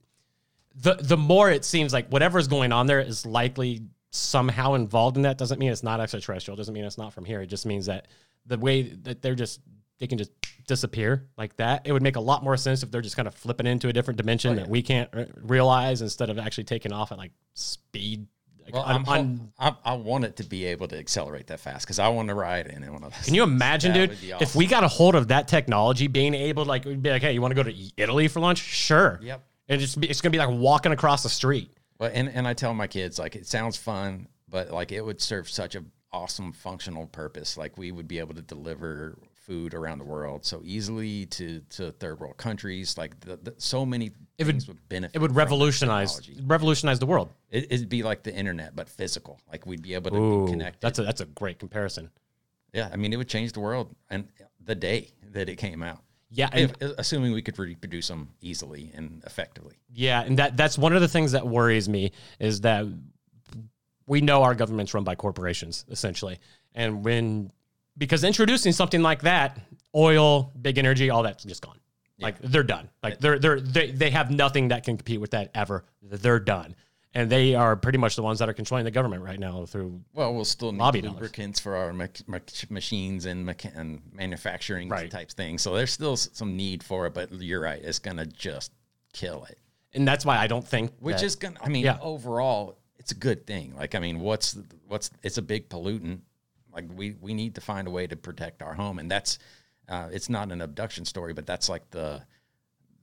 the the more it seems like whatever's going on there is likely somehow involved in that. Doesn't mean it's not extraterrestrial. Doesn't mean it's not from here. It just means that the way that they're just they can just disappear like that. It would make a lot more sense if they're just kind of flipping into a different dimension oh, that we can't realize instead of actually taking off at like speed. Like, Well, I'm, ho- un- I, I want it to be able to accelerate that fast because I want to ride in. One of those. Can you imagine, dude? be If we got a hold of that technology, being able to like be like, hey, you want to go to Italy for lunch? Sure. Yep. And it's it's gonna be like walking across the street. Well, and, and I tell my kids like it sounds fun, but like it would serve such a awesome functional purpose. Like we would be able to deliver food around the world so easily to to third world countries. Like the, the, so many It would- would, benefit. It would revolutionize revolutionize the world. It, it'd be like the internet, but physical. Like we'd be able to Ooh, be connected. that's a that's a great comparison. yeah, I mean, it would change the world, and the day that it came out, Yeah, if, uh, assuming we could reproduce them easily and effectively. Yeah, and that that's one of the things that worries me is that we know our government's run by corporations essentially, and when because introducing something like that, oil, big energy, all that's just gone. Like they're done. Like they're they're they they have nothing that can compete with that ever. They're done, and they are pretty much the ones that are controlling the government right now through Well, we'll still need Lobby dollars. lubricants for our machines and, and manufacturing Right. types things. So there's still some need for it, but you're right. It's gonna just kill it. and that's why I don't think Which that- is gonna. I mean, Yeah. overall, it's a good thing. Like, I mean, what's what's? It's a big pollutant. Like, we we need to find a way to protect our home, and that's. Uh, it's not an abduction story, but that's like the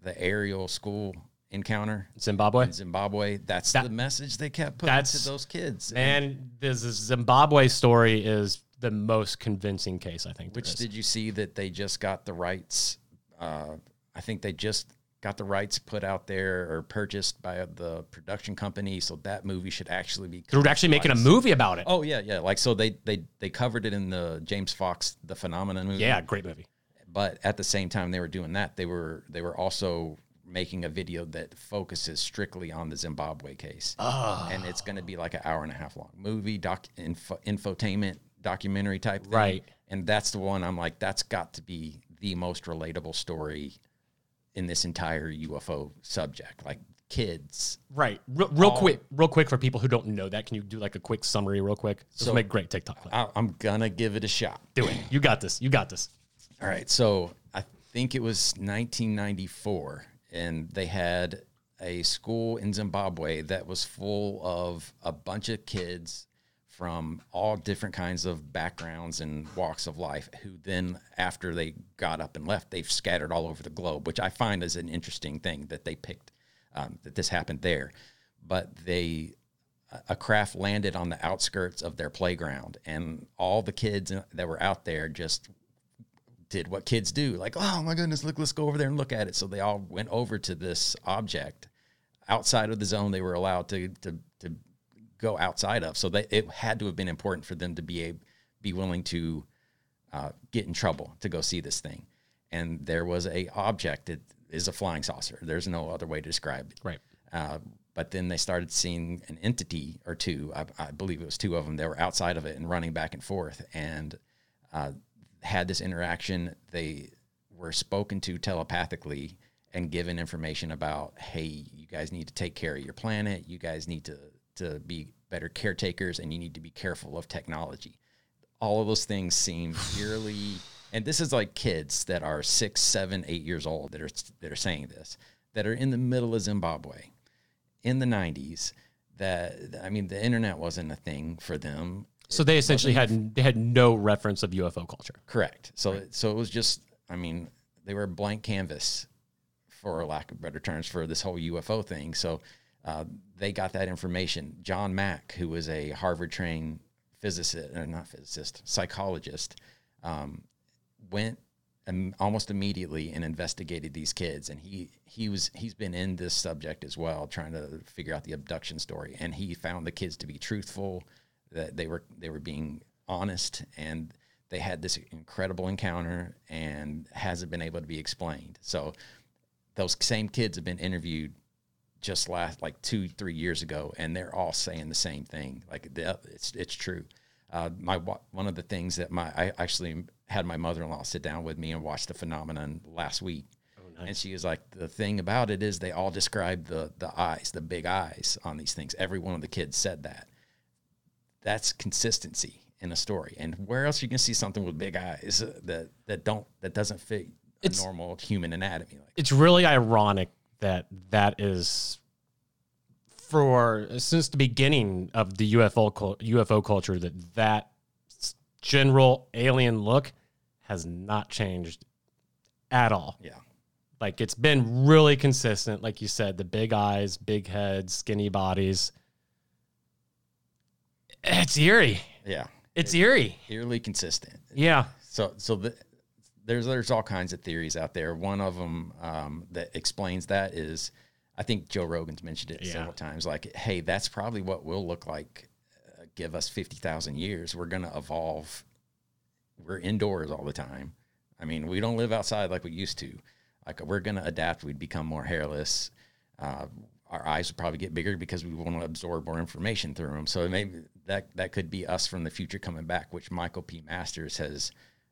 the Ariel School encounter Zimbabwe. in Zimbabwe. That's That- the message they kept putting That's- to those kids. And this Zimbabwe story is the most convincing case I think. Which did you see that they just got the rights? Uh, I think they just got the rights put out there or purchased by the production company. So that movie should actually be. They're actually making a movie about it. Oh yeah, yeah. Like so they they they covered it in the James Fox The Phenomenon movie. yeah, great movie. But at the same time they were doing that, they were they were also making a video that focuses strictly on the Zimbabwe case. Ah. And it's going to be like an hour and a half long movie, doc info, infotainment documentary type thing. Right. And that's the one I'm like, that's got to be the most relatable story in this entire UFO subject. Like kids. Right. Real, real quick, real quick for people who don't know that, can you do like a quick summary, real quick? This So- will make great TikTok. clip. I, I'm gonna give it a shot. Do it. You got this. You got this. All right. So I think it was 1994, and they had a school in Zimbabwe that was full of a bunch of kids from all different kinds of backgrounds and walks of life who then after they got up and left they've scattered all over the globe which i find is an interesting thing that they picked um, that this happened there but they a craft landed on the outskirts of their playground and all the kids that were out there just did what kids do like oh my goodness look let's go over there and look at it so they all went over to this object outside of the zone they were allowed to to, to go outside of so they, it had to have been important for them to be a, be willing to uh, get in trouble to go see this thing and there was a object that is a flying saucer there's no other way to describe it Right. uh, but then they started seeing an entity or two. I, I believe it was two of them. They were outside of it and running back and forth, and uh, had this interaction. They were spoken to telepathically and given information about, hey, you guys need to take care of your planet. You guys need to to be better caretakers, and you need to be careful of technology. All of those things seem purely, and this is like kids that are six, seven, eight years old that are that are saying this, that are in the middle of Zimbabwe, in the '90s. That I mean, the internet wasn't a thing for them. So they essentially had they had no reference of UFO culture. Correct. So so it was just I mean they were a blank canvas for lack of better terms for this whole UFO thing. So uh, they got that information. John Mack, who was a Harvard trained physicist, or not physicist, psychologist, um, went um, almost immediately and investigated these kids. And he he was he's been in this subject as well, trying to figure out the abduction story. And he found the kids to be truthful, that they were they were being honest, and they had this incredible encounter, and hasn't been able to be explained. So those same kids have been interviewed just last like two three years ago and they're all saying the same thing. Like it's it's true. Uh, my one of the things that my I actually had my mother-in-law sit down with me and watch the phenomenon last week. Oh, nice. and she was like the thing about it is they all describe the the eyes the big eyes on these things. Every one of the kids said that that's consistency in a story and where else you can see something with big eyes uh, that that don't that doesn't fit it's, normal human anatomy. Like it's really ironic that that is for since the beginning of the UFO UFO culture that that general alien look has not changed at all. Yeah. Like it's been really consistent like you said the big eyes, big heads, skinny bodies. It's eerie. Yeah. It's, it's eerie. Eerily consistent. Yeah. So so the there's there's all kinds of theories out there. One of them um, that explains that is, I think Joe Rogan's mentioned it yeah. several times. Like, hey, that's probably what we'll look like. Uh, give us fifty thousand years, we're going to evolve. We're indoors all the time. I mean, we don't live outside like we used to. Like, we're going to adapt. We'd become more hairless. Uh, our eyes would probably get bigger because we want to absorb more information through them. So maybe that that could be us from the future coming back, which Michael P. Masters has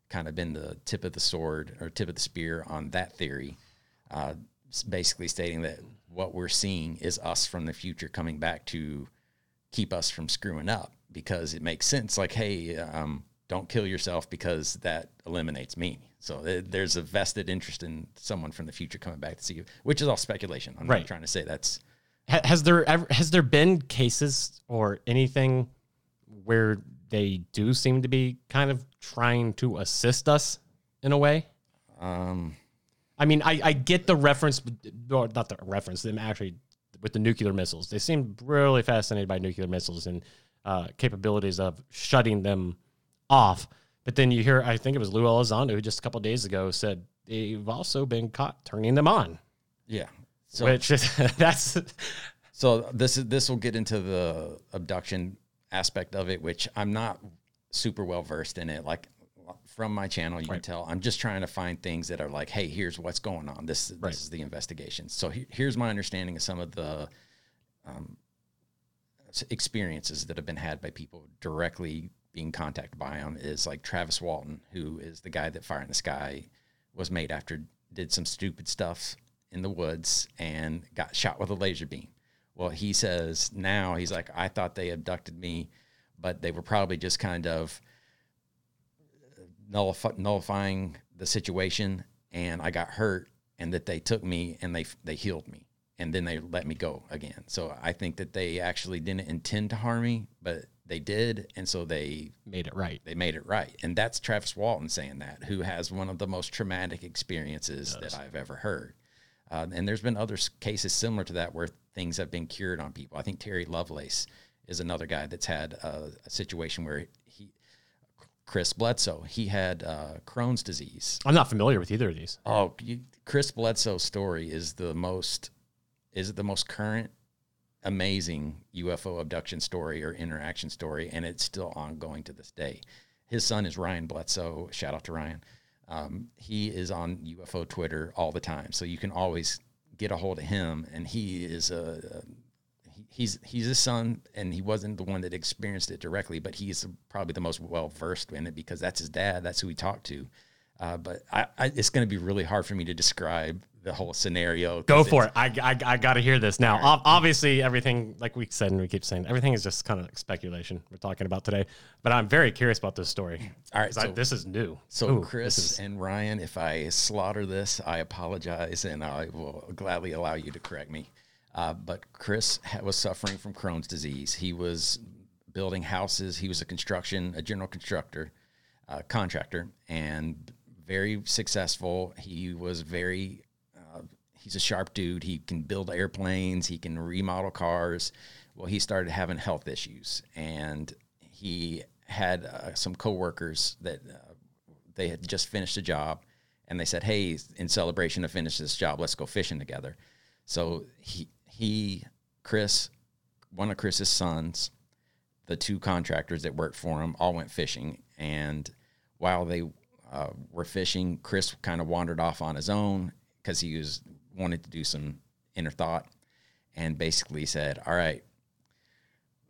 kind of been the tip of the sword or tip of the spear on that theory, uh, basically stating that what we're seeing is us from the future coming back to keep us from screwing up because it makes sense. Like, hey, um, don't kill yourself because that eliminates me. So th- there's a vested interest in someone from the future coming back to see you, which is all speculation. I'm right. not trying to say that's. Has there ever has there been cases or anything where they do seem to be kind of trying to assist us in a way. Um, I mean, I, I get the reference, or not the reference, them actually with the nuclear missiles. They seem really fascinated by nuclear missiles and uh, capabilities of shutting them off. But then you hear, I think it was Lou Elizondo who just a couple days ago said they've also been caught turning them on. Yeah. So, Which is, that's. So this is this will get into the abduction aspect of it, which I'm not super well versed in it. Like from my channel, you right. can tell I'm just trying to find things that are like, hey, here's what's going on. This this right. is the investigation. So he, here's my understanding of some of the um, experiences that have been had by people directly being contacted by them. Is like Travis Walton, who is the guy that Fire in the Sky was made after did some stupid stuff in the woods and got shot with a laser beam. Well, he says now he's like, I thought they abducted me, but they were probably just kind of nullif- nullifying the situation, and I got hurt, and that they took me and they they healed me, and then they let me go again. So I think that they actually didn't intend to harm me, but they did, and so they made it right. They made it right, and that's Travis Walton saying that, who has one of the most traumatic experiences that I've ever heard. Uh, and there's been other cases similar to that where things have been cured on people. I think Terry Lovelace is another guy that's had a, a situation where he, Chris Bledsoe, he had uh, Crohn's disease. I'm not familiar with either of these. Oh, you, Chris Bledsoe's story is the most is it the most current, amazing UFO abduction story or interaction story, and it's still ongoing to this day. His son is Ryan Bledsoe. Shout out to Ryan. Um, he is on UFO Twitter all the time, so you can always get a hold of him. And he is a, he's he's a son, and he wasn't the one that experienced it directly, but he's probably the most well versed in it because that's his dad. That's who he talked to. Uh, but I, I, it's going to be really hard for me to describe the whole scenario. Go for it. I, I, I got to hear this now. Right. Obviously, everything, like we said and we keep saying, everything is just kind of speculation we're talking about today. But I'm very curious about this story. All right. So, I, this is new. So, Ooh, Chris is... and Ryan, if I slaughter this, I apologize and I will gladly allow you to correct me. Uh, but Chris was suffering from Crohn's disease. He was building houses. He was a construction, a general constructor, uh, contractor, and very successful. He was very, he's a sharp dude. He can build airplanes. He can remodel cars. Well, he started having health issues, and he had uh, some coworkers that uh, they had just finished a job, and they said, "Hey, in celebration of finishing this job, let's go fishing together." So he he, Chris, one of Chris's sons, the two contractors that worked for him, all went fishing. And while they uh, were fishing, Chris kind of wandered off on his own because he was wanted to do some inner thought, and basically said, "All right,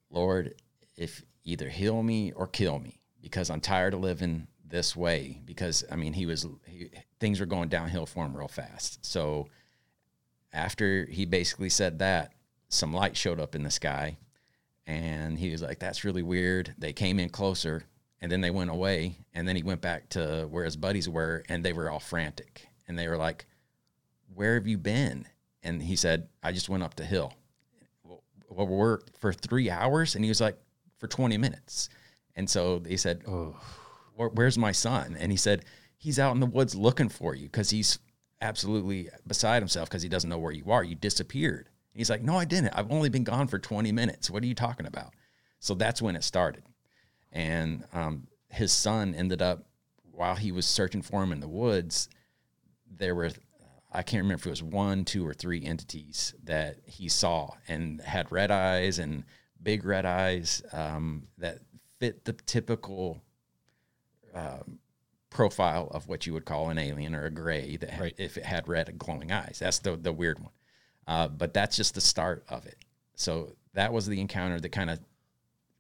Lord, if either heal me or kill me, because I'm tired of living this way. Because I mean, he was he, things were going downhill for him real fast. So." after he basically said that, some light showed up in the sky. And he was like, that's really weird. They came in closer and then they went away. And then he went back to where his buddies were and they were all frantic. And they were like, where have you been? And he said, I just went up the hill. Well, we're for three hours. And he was like, for 20 minutes. And so they said, oh, where's my son? And he said, he's out in the woods looking for you because he's absolutely beside himself because he doesn't know where you are. You disappeared. And he's like, No, I didn't. I've only been gone for 20 minutes. What are you talking about? So that's when it started. And um, his son ended up, while he was searching for him in the woods, there were, I can't remember if it was one, two, or three entities that he saw and had red eyes and big red eyes um, that fit the typical um, profile of what you would call an alien or a gray that right. if it had red glowing eyes. That's the the weird one. Uh, but that's just the start of it. So that was the encounter that kind of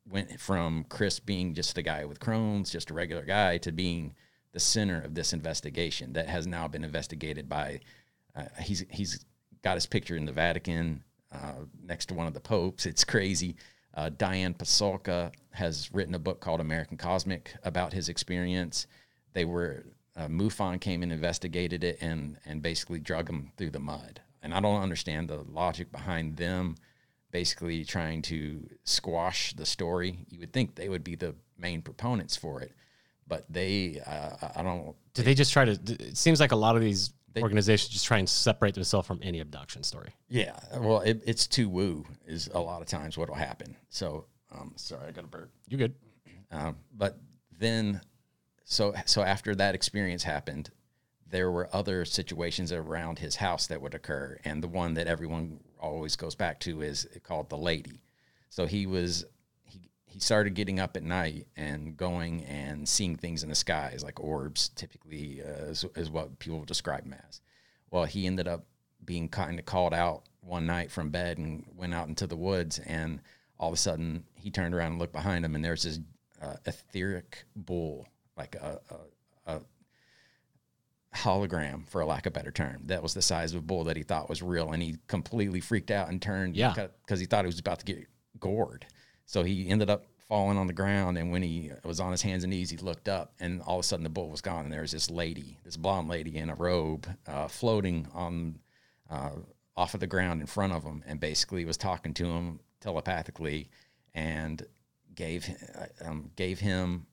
went from Chris being just a guy with Crohn's, just a regular guy, to being the center of this investigation that has now been investigated by. Uh, he's he's got his picture in the Vatican uh, next to one of the popes. It's crazy. Uh, Diane Pasulka has written a book called American Cosmic about his experience they were uh, MUFON came and investigated it and and basically drug him through the mud. And I don't understand the logic behind them basically trying to squash the story. You would think they would be the main proponents for it, but they uh, I don't. Do they just try to? It seems like a lot of these they, organizations just try and separate themselves from any abduction story. Yeah, well, it, it's too woo is a lot of times what will happen. So, um, sorry, I got a burp. You good? Um, but then so so after that experience happened, there were other situations around his house that would occur, and the one that everyone always goes back to is called the lady. So he was he started getting up at night and going and seeing things in the skies like orbs, typically uh, is, is what people describe them as. Well, he ended up being kind of called out one night from bed and went out into the woods, and all of a sudden he turned around and looked behind him, and there's this uh, etheric bull like a, a, a hologram for a lack of a better term that was the size of a bull that he thought was real and he completely freaked out and turned yeah because he thought he was about to get gored so he ended up falling on the ground and when he was on his hands and knees he looked up and all of a sudden the bull was gone and there was this lady this blonde lady in a robe uh, floating on uh, off of the ground in front of him and basically was talking to him telepathically and gave um, gave him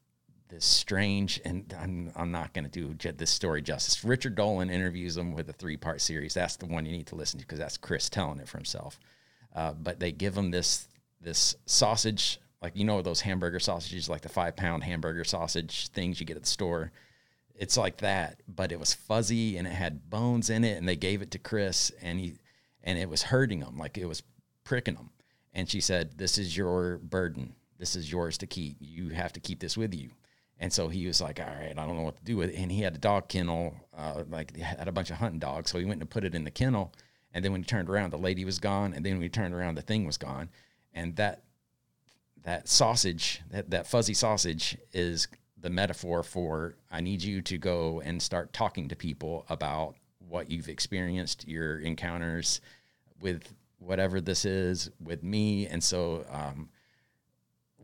this strange, and I'm, I'm not going to do this story justice. Richard Dolan interviews him with a three part series. That's the one you need to listen to because that's Chris telling it for himself. Uh, but they give him this this sausage, like you know those hamburger sausages, like the five pound hamburger sausage things you get at the store. It's like that, but it was fuzzy and it had bones in it, and they gave it to Chris, and he and it was hurting him, like it was pricking him. And she said, "This is your burden. This is yours to keep. You have to keep this with you." And so he was like, all right, I don't know what to do with it. And he had a dog kennel, uh, like he had a bunch of hunting dogs. So he went and put it in the kennel. And then when he turned around, the lady was gone. And then when he turned around, the thing was gone. And that that sausage, that, that fuzzy sausage is the metaphor for I need you to go and start talking to people about what you've experienced, your encounters with whatever this is with me. And so um,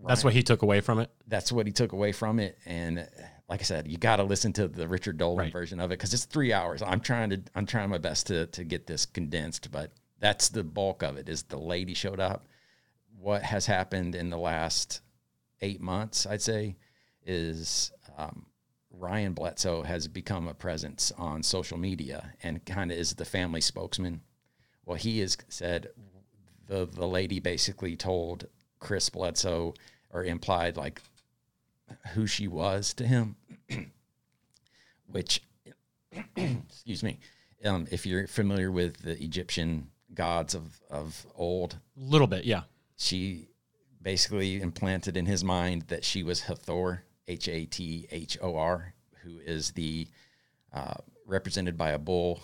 That's what he took away from it. that's what he took away from it. And like I said, you got to listen to the Richard Dolan Right. version of it because it's three hours. I'm trying to, I'm trying my best to to get this condensed, but that's the bulk of it. Is the lady showed up. What has happened in the last eight months, I'd say, is um, Ryan Bledsoe has become a presence on social media and kind of is the family spokesman. Well, he has said the the lady basically told Chris Bledsoe or implied like who she was to him, which, excuse me, um, if you're familiar with the Egyptian gods of, of old, A little bit, yeah. She basically implanted in his mind that she was Hathor, H A T H O R, who is the uh, represented by a bull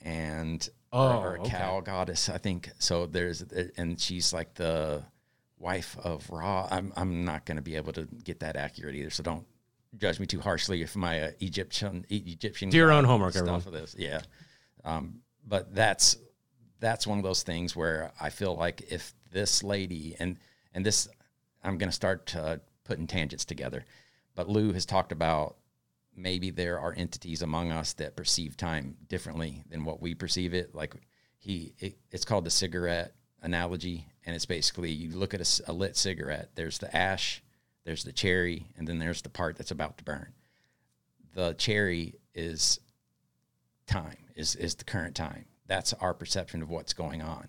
and Oh, or a okay. cow goddess, I think. So there's and she's like the wife of Ra. I'm I'm not going to be able to get that accurate either. So don't judge me too harshly if my uh, Egyptian Egyptian Do your own homework, stuff everyone. this. Yeah, um, but that's that's one of those things where I feel like if this lady and and this I'm going to start uh, putting tangents together, but Lou has talked about maybe there are entities among us that perceive time differently than what we perceive it. Like he, it, it's called the cigarette analogy, and it's basically you look at a lit cigarette. There's the ash, there's the cherry, and then there's the part that's about to burn. The cherry is time, is is the current time. That's our perception of what's going on.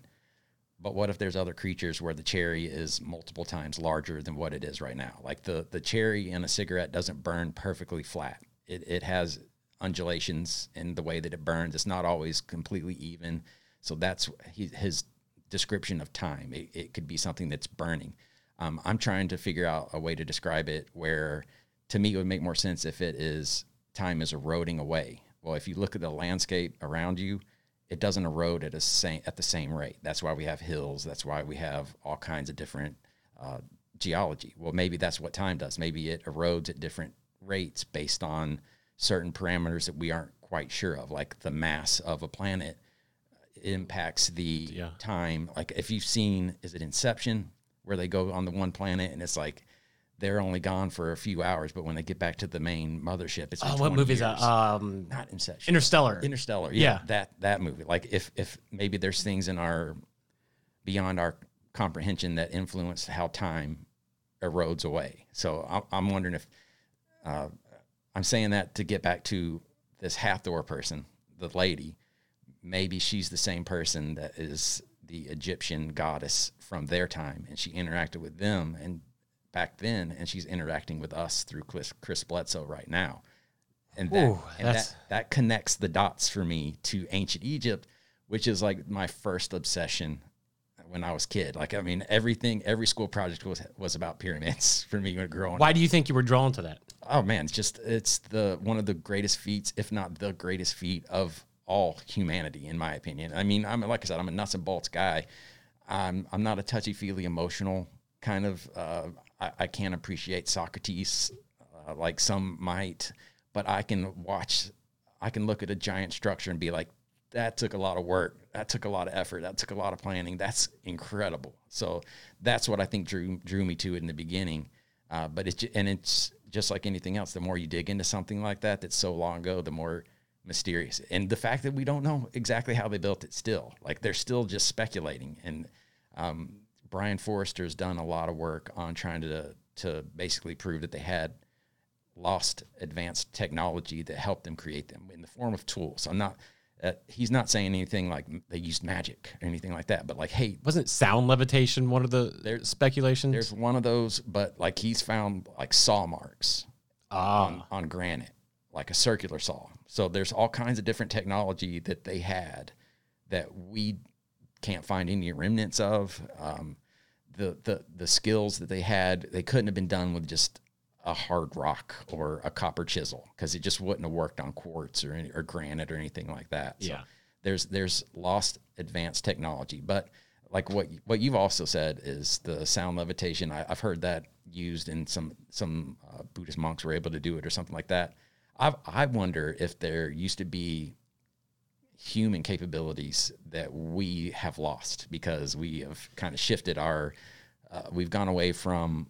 But what if there's other creatures where the cherry is multiple times larger than what it is right now? Like the the cherry in a cigarette doesn't burn perfectly flat. It it has undulations in the way that it burns. It's not always completely even. So that's his description of time. It, it could be something that's burning. Um, I'm trying to figure out a way to describe it where, to me, it would make more sense if it is time is eroding away. Well, if you look at the landscape around you, it doesn't erode at a same at the same rate. That's why we have hills. That's why we have all kinds of different uh, geology. Well, maybe that's what time does. Maybe it erodes at different rates based on certain parameters that we aren't quite sure of, like the mass of a planet impacts the Yeah. time. Like if you've seen, is it Inception, where they go on the one planet and it's like they're only gone for a few hours, but when they get back to the main mothership, it's Oh, what 20 movie is that? Um, Not Inception. Interstellar. Interstellar. Yeah, Yeah. that that movie. Like if if maybe there's things in our beyond our comprehension that influence how time erodes away. So I'm, I'm wondering if uh, I'm saying that to get back to this Hathor person, the lady. Maybe she's the same person that is the Egyptian goddess from their time, and she interacted with them and back then, and she's interacting with us through Chris, Chris Bledsoe right now. And that, Ooh, and that that connects the dots for me to ancient Egypt, which is like my first obsession when I was kid. Like I mean, everything, every school project was was about pyramids for me when growing up. why do you think you were drawn to that? Oh man, it's just it's the one of the greatest feats, if not the greatest feat of all humanity, in my opinion. I mean, I'm like I said, I'm a nuts and bolts guy. I'm I'm not a touchy feely emotional kind of. Uh, I, I can't appreciate Socrates uh, like some might, but I can watch. I can look at a giant structure and be like, that took a lot of work. That took a lot of effort. That took a lot of planning. That's incredible. So that's what I think drew drew me to it in the beginning. Uh, but it's and it's just like anything else. The more you dig into something like that that's so long ago, the more mysterious. And the fact that we don't know exactly how they built it still, like they're still just speculating. And um, Brien Foerster's done a lot of work on trying to to basically prove that they had lost advanced technology that helped them create them in the form of tools. I'm not. Uh, he's not saying anything like they used magic or anything like that, but like, hey, Wasn't sound levitation one of the speculations? there's one of those, but like he's found like saw marks ah, on, on granite, like a circular saw. So there's all kinds of different technology that they had that we can't find any remnants of. Um, the, the the skills that they had, they couldn't have been done with just a hard rock or a copper chisel because it just wouldn't have worked on quartz or any, or granite or anything like that. So Yeah. there's there's lost advanced technology, but like what what you've also said is the sound levitation. I, have heard that used in some some uh, Buddhist monks were able to do it or something like that. I I wonder if there used to be human capabilities that we have lost because we have kind of shifted our uh, we've gone away from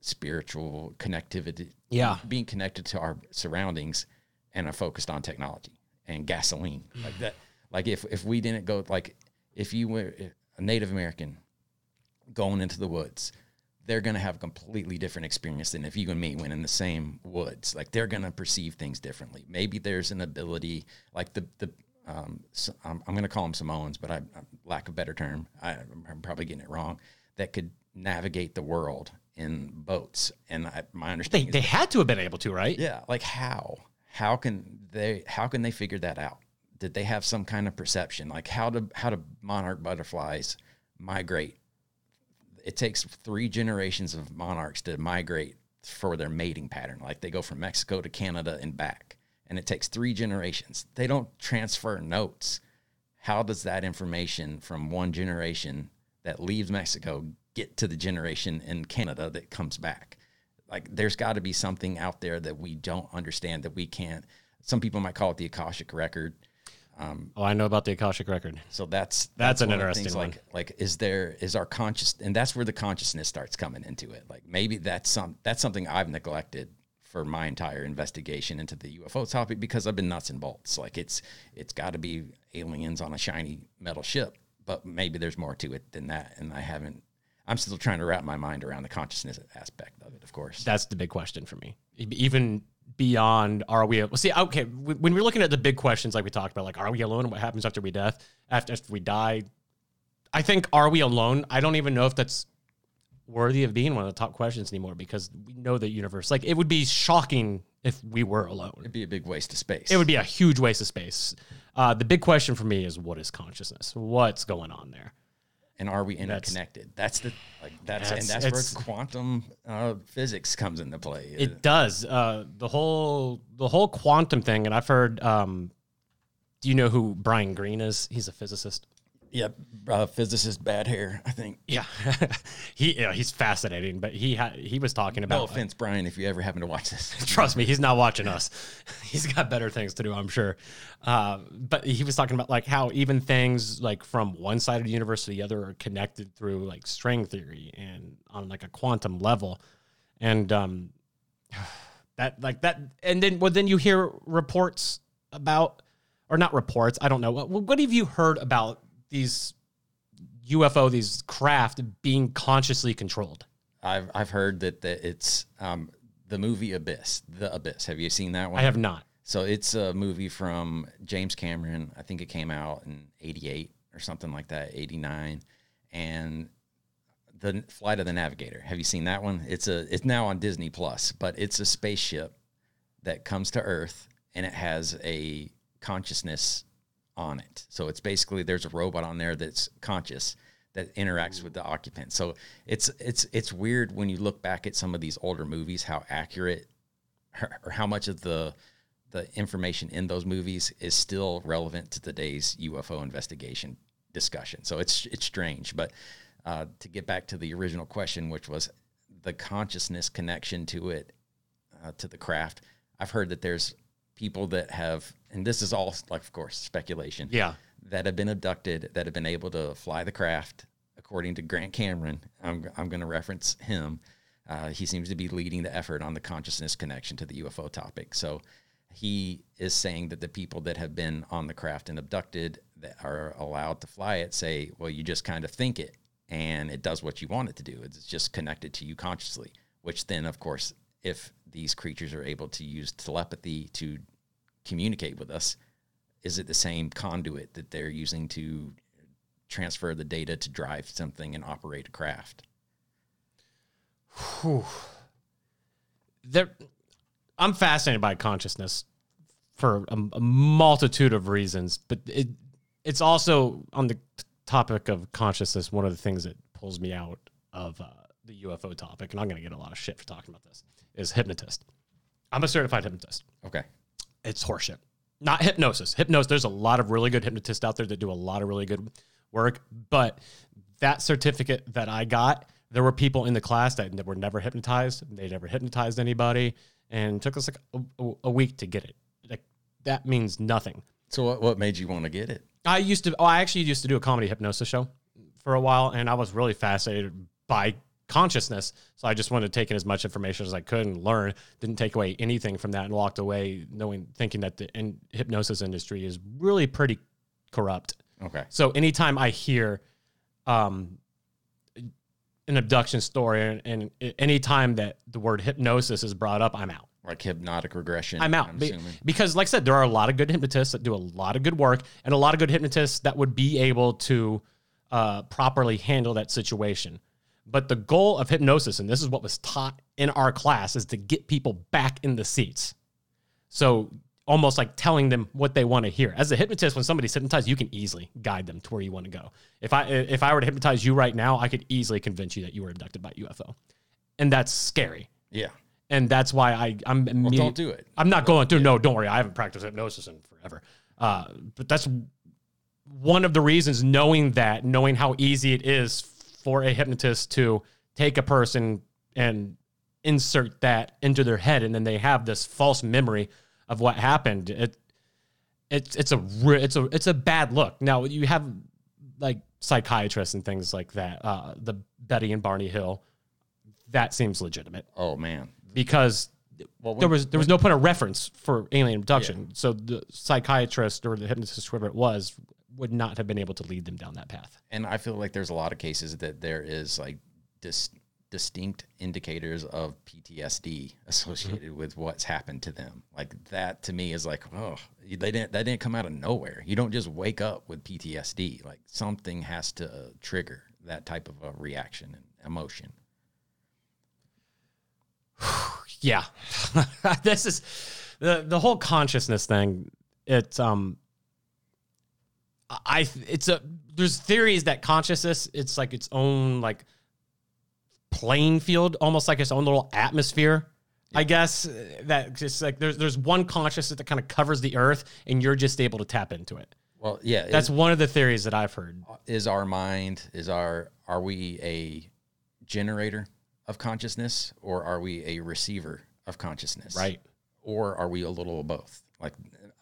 spiritual connectivity yeah. being connected to our surroundings and are focused on technology and gasoline. Like that like if if we didn't go like if you were a native american going into the woods they're going to have a completely different experience than if you and me went in the same woods. Like they're going to perceive things differently. Maybe there's an ability like the the um, so I'm, I'm going to call them Samoans, but I, I lack a better term. I, I'm probably getting it wrong. That could navigate the world in boats, and I, my understanding, they is had to have been able to, right? yeah, like how? How can they? How can they figure that out? Did they have some kind of perception? Like how do how do monarch butterflies migrate? It takes three generations of monarchs to migrate for their mating pattern. Like they go from Mexico to Canada and back, and it takes three generations. They don't transfer notes. How does that information from one generation that leaves Mexico get to the generation in Canada that comes back? Like there's got to be something out there that we don't understand that we can't. Some people might call it the Akashic record. Um, oh, I know about the Akashic record. So that's That's an one interesting one. Like like is there is our conscious and that's where the consciousness starts coming into it. Like maybe that's some that's something I've neglected for my entire investigation into the UFO topic because I've been nuts and bolts. Like it's it's got to be aliens on a shiny metal ship, but maybe there's more to it than that, and I haven't. I'm still trying to wrap my mind around the consciousness aspect of it. Of course, That's the big question for me. Even beyond, are we? Well, see, okay, when we're looking at the big questions, like we talked about, like, are we alone? What happens after we death? After, after we die? I think, are we alone? I don't even know if that's worthy of being one of the top questions anymore because we know the universe. Like, it would be shocking if we were alone. it'd be a big waste of space. It would be a huge waste of space. Uh, the big question for me is, what is consciousness? What's going on there? and are we interconnected? That's, the like that's That's- and that's where quantum uh, physics comes into play. It does. Uh, the whole the whole quantum thing, and I've heard. Um, do you know who Brian Greene is? He's a physicist. Yeah, uh, physicist bad hair. I think. Yeah, he yeah, he's fascinating. But he ha- he was talking about. No about. offense, Brian, if you ever happen to watch this. Trust me, he's not watching us. he's got better things to do, I'm sure. Uh, but he was talking about like how even things like from one side of the universe to the other are connected through like string theory and on like a quantum level, and um, that like that, and then well, then you hear reports about, or not reports, I don't know. What, what have you heard about these UFO, these craft being consciously controlled? I've I've heard that, that it's um, the movie Abyss. The Abyss. Have you seen that one? I have not. So it's a movie from James Cameron. I think it came out in '88 or something like that, '89, and the Flight of the Navigator. Have you seen that one? It's a it's now on Disney Plus, but it's a spaceship that comes to Earth and it has a consciousness on it. So it's basically there's a robot on there that's conscious that interacts with the occupant. So it's it's it's weird when you look back at some of these older movies how accurate or how much of the the information in those movies is still relevant to today's UFO investigation discussion. So it's it's strange, but uh, to get back to the original question, which was the consciousness connection to it, uh, to the craft, I've heard that there's people that have, and this is all like, of course, speculation. Yeah. That have been abducted, that have been able to fly the craft, according to Grant Cameron. I'm, I'm going to reference him. Uh, he seems to be leading the effort on the consciousness connection to the UFO topic. So he is saying that the people that have been on the craft and abducted that are allowed to fly it say, well, you just kind of think it and it does what you want it to do. It's just connected to you consciously, which then, of course, if these creatures are able to use telepathy to communicate with us, is it the same conduit that they're using to transfer the data to drive something and operate a craft? there I'm fascinated by consciousness for a, a multitude of reasons, but it it's also on the topic of consciousness. One of the things that pulls me out of uh, the UFO topic, and I'm going to get a lot of shit for talking about this, is hypnotist. I'm a certified hypnotist. Okay. It's horseshit. not hypnosis. Hypnosis. There's a lot of really good hypnotists out there that do a lot of really good work, but that certificate that I got, there were people in the class that, were never hypnotized. They never hypnotized anybody, and took us like a, a, a week to get it. Like that means nothing. So what, what made you want to get it? I used to. Oh, I actually used to do a comedy hypnosis show for a while, and I was really fascinated by consciousness. So I just wanted to take in as much information as I could and learn. Didn't take away anything from that, and walked away knowing, thinking that the in, hypnosis industry is really pretty corrupt. Okay. So anytime I hear um, an abduction story, and, and anytime that the word hypnosis is brought up, I'm out. Like hypnotic regression. I'm out Be- because, like I said, there are a lot of good hypnotists that do a lot of good work, and a lot of good hypnotists that would be able to uh, properly handle that situation. But the goal of hypnosis, and this is what was taught in our class, is to get people back in the seats. So almost like telling them what they want to hear. As a hypnotist, when somebody's hypnotized, you can easily guide them to where you want to go. If I if I were to hypnotize you right now, I could easily convince you that you were abducted by UFO, and that's scary. Yeah. And that's why I I'm well, don't do it. I'm not going through. Yeah. No, don't worry. I haven't practiced hypnosis in forever. Uh, but that's one of the reasons. Knowing that, knowing how easy it is for a hypnotist to take a person and insert that into their head, and then they have this false memory of what happened. It it's it's a it's a it's a bad look. Now you have like psychiatrists and things like that. Uh, the Betty and Barney Hill, that seems legitimate. Oh man, because well, when, there was there was no point of reference for alien abduction. Yeah. So the psychiatrist or the hypnotist, whoever it was, would not have been able to lead them down that path. And I feel like there's a lot of cases that there is like dis- distinct indicators of PTSD associated mm-hmm. with what's happened to them. Like that to me is like, oh, they didn't that didn't come out of nowhere. You don't just wake up with PTSD. Like something has to trigger that type of a reaction and emotion. yeah, this is the the whole consciousness thing. It's um, I it's a there's theories that consciousness it's like its own like playing field, almost like its own little atmosphere. Yeah. I guess uh, that just like there's there's one consciousness that kind of covers the earth, and you're just able to tap into it. Well, yeah, that's is, one of the theories that I've heard. Uh, is our mind is our are we a generator of consciousness or are we a receiver of consciousness? Right. Or are we a little of both? Like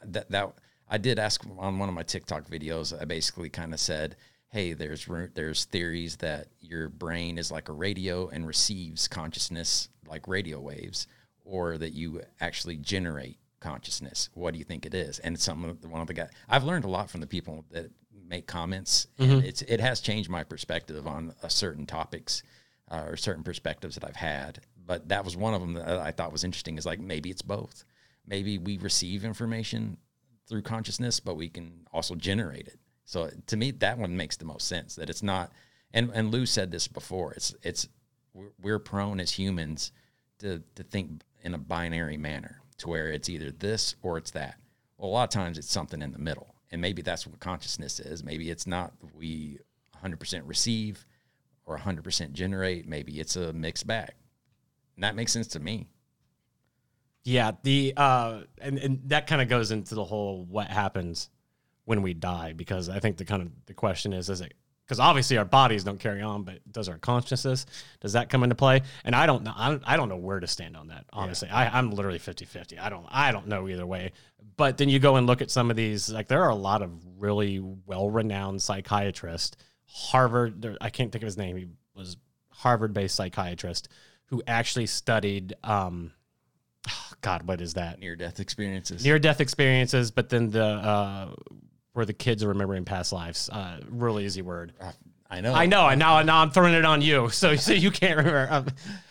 that that I did ask on one of my TikTok videos. I basically kind of said hey, there's there's theories that your brain is like a radio and receives consciousness like radio waves, or that you actually generate consciousness. What do you think it is? And some of the, one of the guys I've learned a lot from the people that make comments, mm-hmm. and it's it has changed my perspective on a certain topics uh, or certain perspectives that I've had. But that was one of them that I thought was interesting. Is like maybe it's both. Maybe we receive information through consciousness, but we can also generate it. So to me, that one makes the most sense. That it's not, and and Lou said this before. It's it's we're prone as humans to to think in a binary manner, to where it's either this or it's that. Well, a lot of times it's something in the middle, and maybe that's what consciousness is. Maybe it's not we 100% receive or 100% generate. Maybe it's a mixed bag. And that makes sense to me. Yeah, the uh, and and that kind of goes into the whole what happens when we die because I think the kind of the question is is it because obviously our bodies don't carry on, but does our consciousness does that come into play? And I don't know. I don't, I don't know where to stand on that. Honestly, yeah. I, I'm literally 50-50. I don't I don't know either way. But then you go and look at some of these. Like there are a lot of really well renowned psychiatrists. Harvard. I can't think of his name. He was Harvard based psychiatrist who actually studied. Um, God, what is that? Near death experiences. Near death experiences, but then the uh, where the kids are remembering past lives. Uh, really easy word. Uh, I know. I know. And now, now I'm throwing it on you, so so you can't remember uh,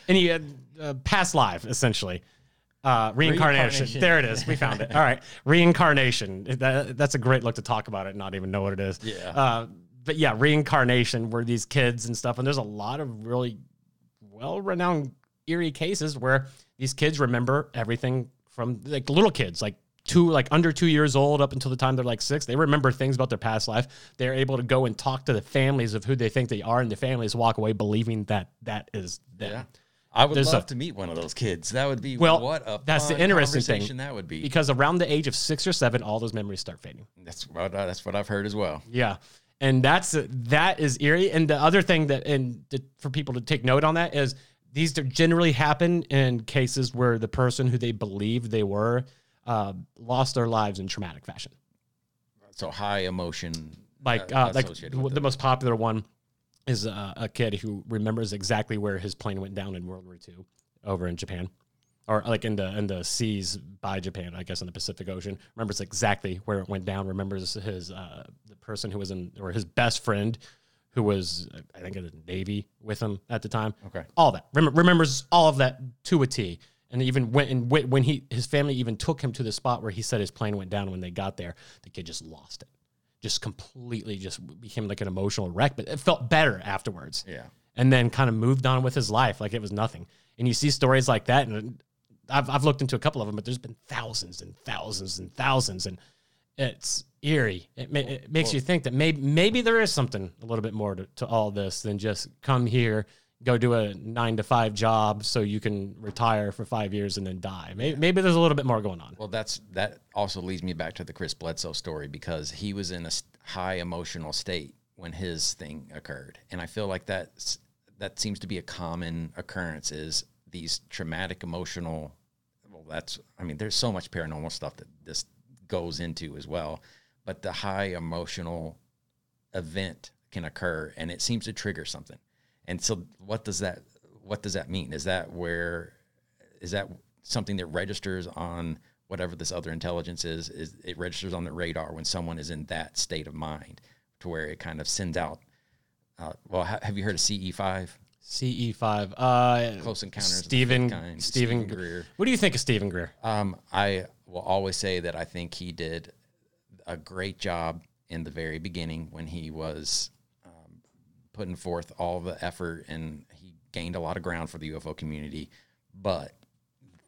any uh, uh, past life essentially. Uh, reincarnation. reincarnation. There it is. We found it. All right, reincarnation. That, that's a great look to talk about it, not even know what it is. Yeah. Uh, but yeah, reincarnation. Where these kids and stuff, and there's a lot of really well-renowned eerie cases where these kids remember everything from like little kids, like two like under two years old up until the time they're like six they remember things about their past life they're able to go and talk to the families of who they think they are and the families walk away believing that that is them yeah. I would There's love a- to meet one of those kids. That would be Well, what a that's the interesting thing. That would be. because around the age of six or seven, all those memories start fading. That's what uh, that's what I've heard as well. Yeah. And that's that is eerie. And the other thing that and to, for people to take note on that is these generally happen in cases where the person who they believed they were uh, lost their lives in traumatic fashion. So high emotion, Like uh, uh, like the, with the it. most popular one is uh, a kid who remembers exactly where his plane went down in World War II over in Japan. Or like in the in the seas by Japan, I guess in the Pacific Ocean. Remembers exactly where it went down. Remembers his uh, the person who was in or his best friend who was I think in the Navy with him at the time. Okay. all that Rem- remembers all of that to a T. And even when and when when he his family even took him to the spot where he said his plane went down when they got there, the kid just lost it, just completely just became like an emotional wreck. But it felt better afterwards Yeah. and then kind of moved on with his life like it was nothing. And you see stories like that, and I've, I've looked into a couple of them, but there's been thousands and thousands and thousands, and it's eerie. It, ma- it makes you think that maybe maybe there is something a little bit more to, to all this than just come here, go do a nine to five job so you can retire for five years and then die. Maybe, maybe there's a little bit more going on. Well, that's that also leads me back to the Chris Bledsoe story because he was in a high emotional state when his thing occurred, and I feel like that that seems to be a common occurrence is these traumatic emotional. Well, that's I mean, there's so much paranormal stuff that this goes into as well, but the high emotional event can occur, and it seems to trigger something. And so, what does that what does that mean? Is that where is that something that registers on whatever this other intelligence is is it registers on the radar when someone is in that state of mind to where it kind of sends out uh, well ha- have you heard of ce5 CE five. Uh, close encounters Stephen Stephen Stephen Greer. What do you think of Stephen Greer? um, i will always say that i think he did a great job in the very beginning when he was um, putting forth all the effort and he gained a lot of ground for the ufo community but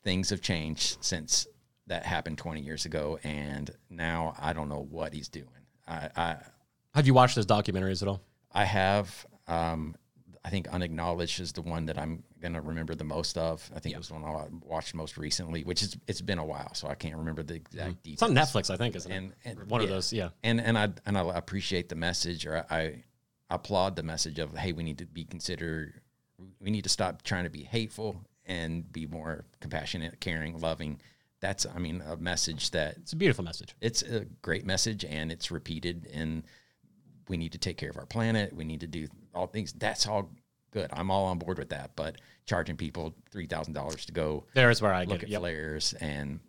things have changed since that happened 20 years ago and now i don't know what he's doing i i, Have you watched his documentaries at all? I have um i think unacknowledged is the one that i'm gonna remember the most of i think it was the one i watched most recently which is it's been a while so i can't remember the exact mm-hmm. It's details on Netflix, I think, isn't and, it? and One of those, yeah. and and I and I appreciate the message, or I, applaud the message of hey, we need to be considered, we need to stop trying to be hateful and be more compassionate, caring, loving. That's I mean a message that It's a beautiful message. it's a great message and it's repeated and we need to take care of our planet. We need to do all things. That's all good. I'm all on board with that. But charging people three thousand dollars to go There's where I look get at. Yep. flares and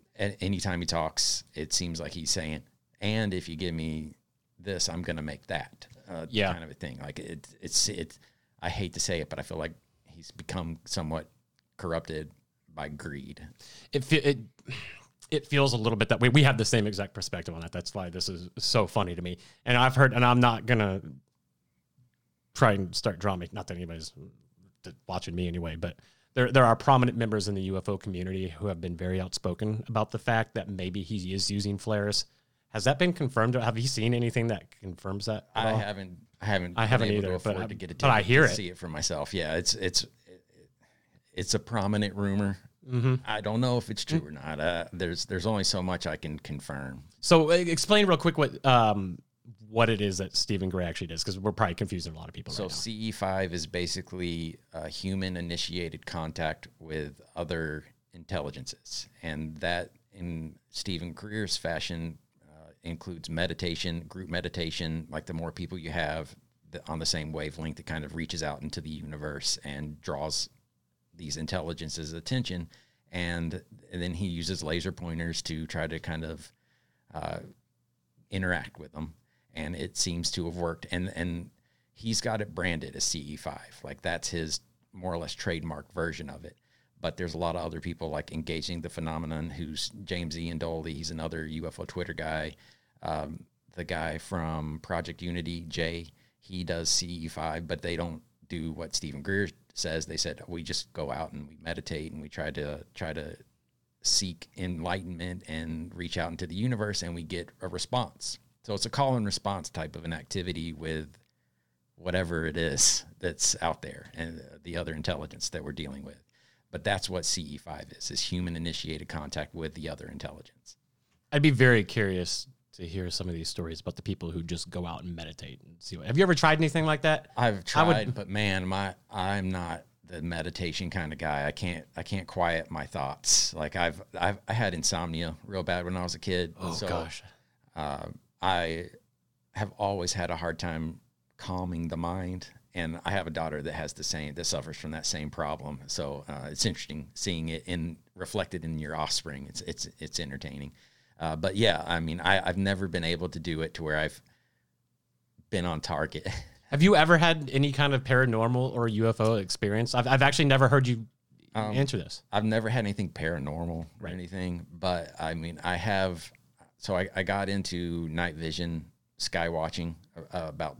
anytime he talks it seems like he's saying and if you give me this i'm gonna make that uh, Yeah. kind of a thing like it, it's it i hate to say it but i feel like he's become somewhat corrupted by greed It, fe- it it feels a little bit that way. We have the same exact perspective on that. That's why this is so funny to me. And I've heard, and I'm not gonna try and start drawing. Not that anybody's watching me anyway, but there there are prominent members in the UFO community who have been very outspoken about the fact that maybe he is using flares. Has that been confirmed? Have you seen anything that confirms that? at i all? haven't i haven't I haven't been able either, to but afford I- to get a but I hear to it. see it for myself yeah it's it's it's a prominent rumor Mm-hmm. i don't know if it's true or not uh, there's there's only so much i can confirm So uh, explain real quick what um what it is that Stephen Greer actually does, because we're probably confusing a lot of people. So right. CE5 is basically a human initiated contact with other intelligences. And that, in Stephen Greer's fashion, uh, includes meditation, group meditation. Like the more people you have the, on the same wavelength, it kind of reaches out into the universe and draws these intelligences' attention. And, and then he uses laser pointers to try to kind of uh, interact with them, and it seems to have worked. And and he's got it branded as CE5, like that's his more or less trademark version of it. But there's a lot of other people like engaging the phenomenon. Who's James Iandoli? He's another UFO Twitter guy. Um, the guy from Project Unity, Jay, he does CE5, but they don't do what Stephen Greer says. They said we just go out and we meditate and we try to try to seek enlightenment and reach out into the universe and we get a response. So it's a call and response type of an activity with whatever it is that's out there and the other intelligence that we're dealing with. But that's what CE5 is: is human initiated contact with the other intelligence. I'd be very curious to hear some of these stories about the people who just go out and meditate and see. What, have you ever tried anything like that? I've tried, would- but man, my I'm not the meditation kind of guy. I can't I can't quiet my thoughts. Like I've I've I had insomnia real bad when I was a kid. Oh so, gosh, uh, I have always had a hard time calming the mind, and I have a daughter that has the same that suffers from that same problem. So uh, it's interesting seeing it in reflected in your offspring. It's it's it's entertaining. Uh, but yeah, I mean, I, I've never been able to do it to where I've been on target. have you ever had any kind of paranormal or UFO experience? I've I've actually never heard you Um, answer this. I've never had anything paranormal or Right. anything, but I mean, I have. So I, I got into night vision, sky watching uh, about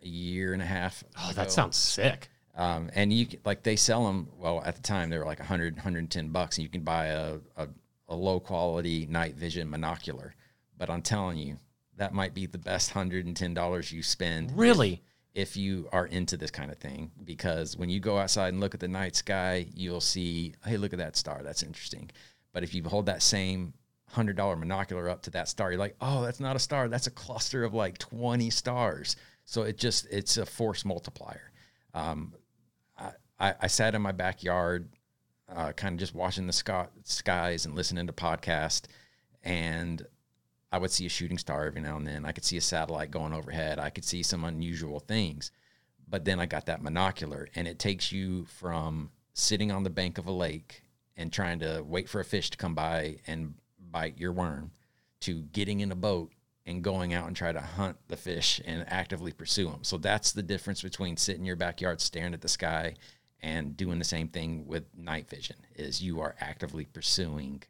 a year and a half. Oh, ago. that sounds sick. Um, and you like they sell them. Well, at the time they were like 100, 110 bucks, and you can buy a, a, a low quality night vision monocular. But I'm telling you, that might be the best hundred and ten dollars you spend Really? if you are into this kind of thing because when you go outside and look at the night sky you'll see hey look at that star that's interesting but if you hold that same hundred dollar monocular up to that star you're like oh that's not a star that's a cluster of like 20 stars so it just it's a force multiplier um, I, I, I sat in my backyard uh, kind of just watching the skies and listening to podcasts and I would see a shooting star every now and then. I could see a satellite going overhead. I could see some unusual things. But then I got that monocular, and it takes you from sitting on the bank of a lake and trying to wait for a fish to come by and bite your worm to getting in a boat and going out and try to hunt the fish and actively pursue them. So that's the difference between sitting in your backyard staring at the sky and doing the same thing with night vision is you are actively pursuing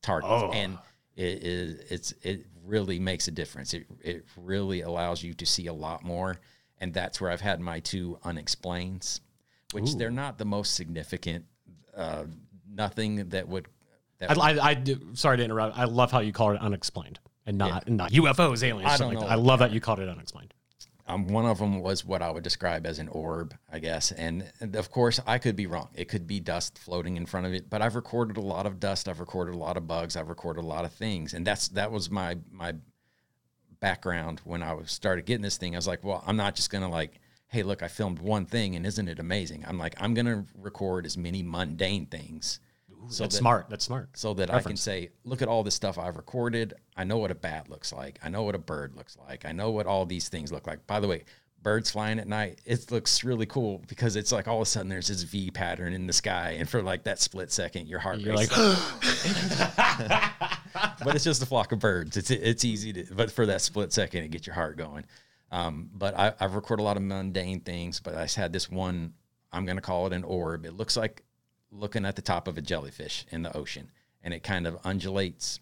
targets Oh. and it is it's it really makes a difference it it really allows you to see a lot more and that's where i've had my two unexplains which they're not the most significant uh nothing that would I, I, I do, sorry to interrupt. I love how you call it unexplained and not and not UFOs, aliens. I something don't like know that. I love that you called it unexplained. Um, one of them was what I would describe as an orb, I guess. And, and of course, I could be wrong. It could be dust floating in front of it. But I've recorded a lot of dust. I've recorded a lot of bugs. I've recorded a lot of things. And that's that was my my background when I was started getting this thing. I was like, well, I'm not just gonna like, hey, look, I filmed one thing, and isn't it amazing? I'm like, I'm gonna record as many mundane things. So That's that- smart. That's smart. so that I can say, look at all this stuff I've recorded. I know what a bat looks like. I know what a bird looks like. I know what all these things look like. By the way, birds flying at night, it looks really cool because it's like all of a sudden there's this V pattern in the sky, and for like that split second, your heart You're races. like, but it's just a flock of birds. It's it's easy to, but for that split second, it gets your heart going. Um, but I, I've recorded a lot of mundane things. But I just had this one. I'm going to call it an orb. It looks like looking at the top of a jellyfish in the ocean, and it kind of undulates.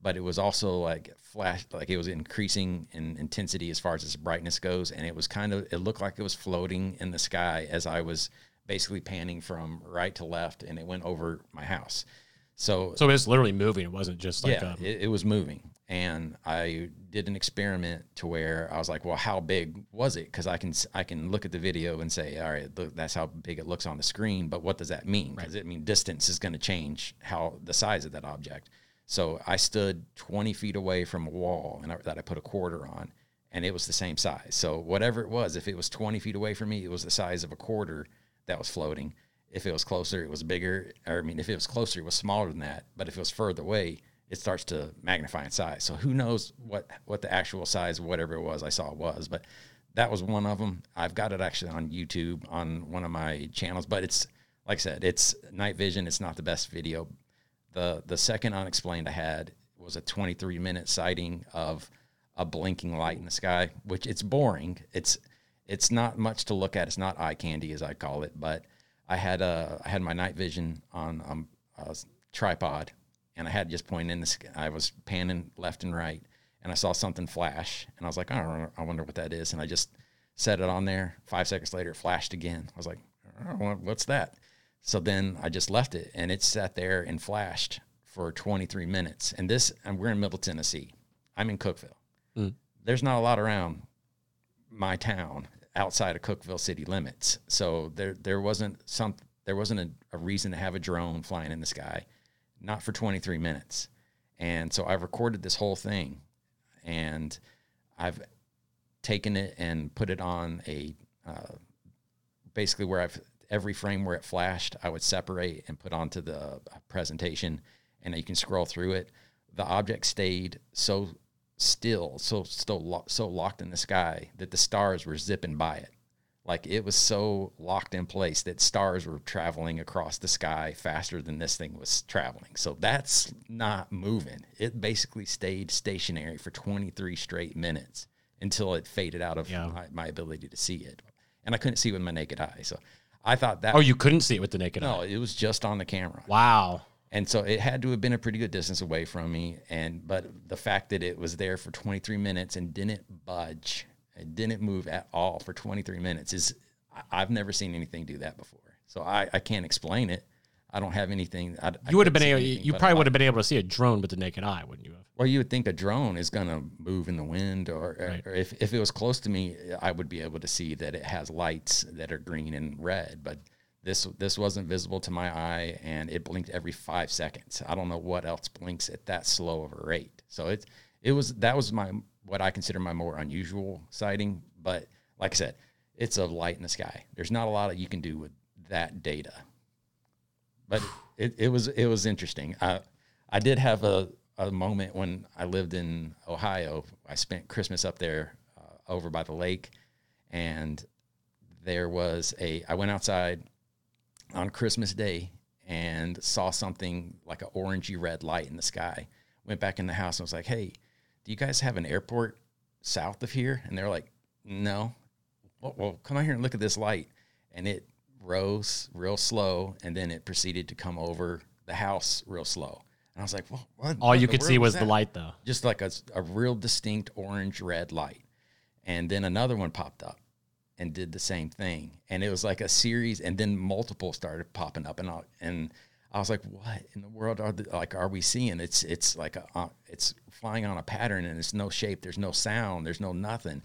But it was also like flash, like it was increasing in intensity as far as its brightness goes, and it was kind of. It looked like it was floating in the sky as I was basically panning from right to left, and it went over my house. So so it's literally moving. It wasn't just like yeah, um, it, it was moving, and I did an experiment to where I was like, "Well, how big was it?" Because I can I can look at the video and say, "All right, look, that's how big it looks on the screen." But what does that mean? Because it mean distance is going to change how the size of that object. So I stood 20 feet away from a wall, and I, that I put a quarter on, and it was the same size. So whatever it was, if it was 20 feet away from me, it was the size of a quarter that was floating. If it was closer, it was bigger. Or I mean, if it was closer, it was smaller than that. But if it was further away, it starts to magnify in size. So who knows what what the actual size whatever it was I saw it was. But that was one of them. I've got it actually on YouTube on one of my channels. But it's like I said, it's night vision. It's not the best video. The the second unexplained I had was a 23 minute sighting of a blinking light in the sky, which it's boring. It's it's not much to look at. It's not eye candy as I call it, but I had a I had my night vision on um, a tripod, and I had just pointing in the sky. I was panning left and right, and I saw something flash, and I was like, I don't know, I wonder what that is, and I just set it on there. Five seconds later, it flashed again. I was like, oh, what- what's that? So then I just left it, and it sat there and flashed for 23 minutes. And this, and we're in Middle Tennessee. I'm in Cookeville. Mm. There's not a lot around my town outside of Cookeville city limits. So there there wasn't some There wasn't a, a reason to have a drone flying in the sky, not for 23 minutes. And so I've recorded this whole thing and I've taken it and put it on a uh, basically where I've every frame where it flashed, I would separate and put onto the presentation, and you can scroll through it. The object stayed so still, so still lo- so locked in the sky that the stars were zipping by it. Like it was so locked in place that stars were traveling across the sky faster than this thing was traveling. So that's not moving. It basically stayed stationary for 23 straight minutes until it faded out of Yeah. my, my ability to see it. And I couldn't see with my naked eye. So I thought that Oh, you couldn't see it with the naked eye. no, it was just on the camera. Wow. And so it had to have been a pretty good distance away from me. And but the fact that it was there for 23 minutes and didn't budge, it didn't move at all for 23 minutes is I've never seen anything do that before. So I, I can't explain it. I don't have anything. I, You would have been able. You probably would have been able to see a drone with the naked eye, wouldn't you have? Well, you would think a drone is going to move in the wind, or, Right. or if, if it was close to me, I would be able to see that it has lights that are green and red. But this this wasn't visible to my eye, and it blinked every five seconds. I don't know what else blinks at that slow of a rate. So it it was that was my what I consider my more unusual sighting. But like I said, it's a light in the sky. There's not a lot that you can do with that data but it, it was it was interesting. I I did have a, a moment when I lived in Ohio. I spent Christmas up there uh, over by the lake, and there was a. I went outside on Christmas Day and saw something like an orangey red light in the sky. Went back in the house and was like, "Hey, do you guys have an airport south of here?" And they're like, "No." Well, well, come out here and look at this light. And it rose real slow, and then it proceeded to come over the house real slow. And I was like, well, what? All what you could see world was the light, though. just like a, a real distinct orange red light. And then another one popped up and did the same thing. And it was like a series, and then multiple started popping up, and I, and I was like, "What in the world are the, like are we seeing? It's it's like a uh, it's flying on a pattern, and it's no shape. There's no sound. There's no nothing."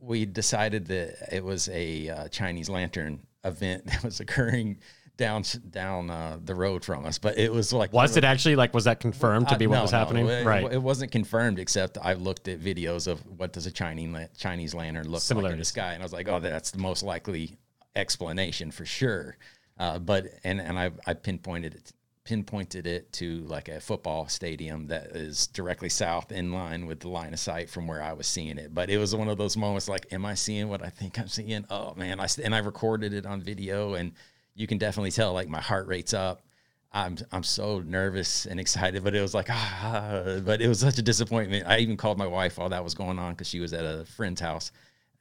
We decided that it was a uh, Chinese lantern event that was occurring down down uh, the road from us, but it was like Was it actually like? Was that confirmed to be uh, what no, was no, happening? it, right. It wasn't confirmed, except I looked at videos of what does a Chinese Chinese lantern look like in the sky, and I was like, oh, that's the most likely explanation for sure. Uh, but and and I I pinpointed it pinpointed it to like a football stadium that is directly south in line with the line of sight from where I was seeing it. But it was one of those moments like, am I seeing what I think I'm seeing? Oh man, I and I recorded it on video, and you can definitely tell like my heart rate's up. I'm I'm so nervous and excited, but it was like ah, but it was such a disappointment. I even called my wife while that was going on because she was at a friend's house,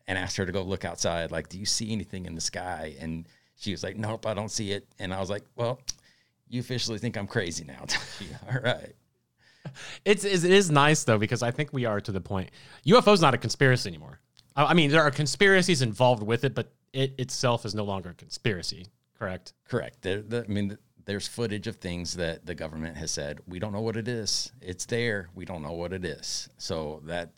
and asked her to go look outside. Like, do you see anything in the sky? And she was like, Nope, I don't see it. And I was like, Well, you officially think I'm crazy now. All right. It's it is nice though because I think we are to the point. UFO's not a conspiracy anymore. I, I mean, there are conspiracies involved with it, but it itself is no longer a conspiracy. Correct. Correct. There, the, I mean, there's footage of things that the government has said we don't know what it is. It's there. We don't know what it is. So that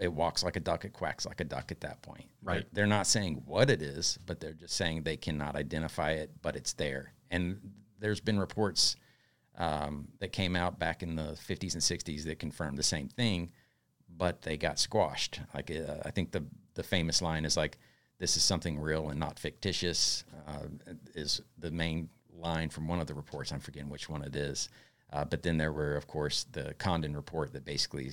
it walks like a duck, it quacks like a duck at that point. Right. They're, they're not saying what it is, but they're just saying they cannot identify it, but it's there. And there's been reports um, that came out back in the 50s and 60s that confirmed the same thing, but they got squashed. Like uh, I think the the famous line is like, "This is something real and not fictitious." Uh, is the main line from one of the reports. I'm forgetting which one it is. Uh, but then there were, of course, the Condon report that basically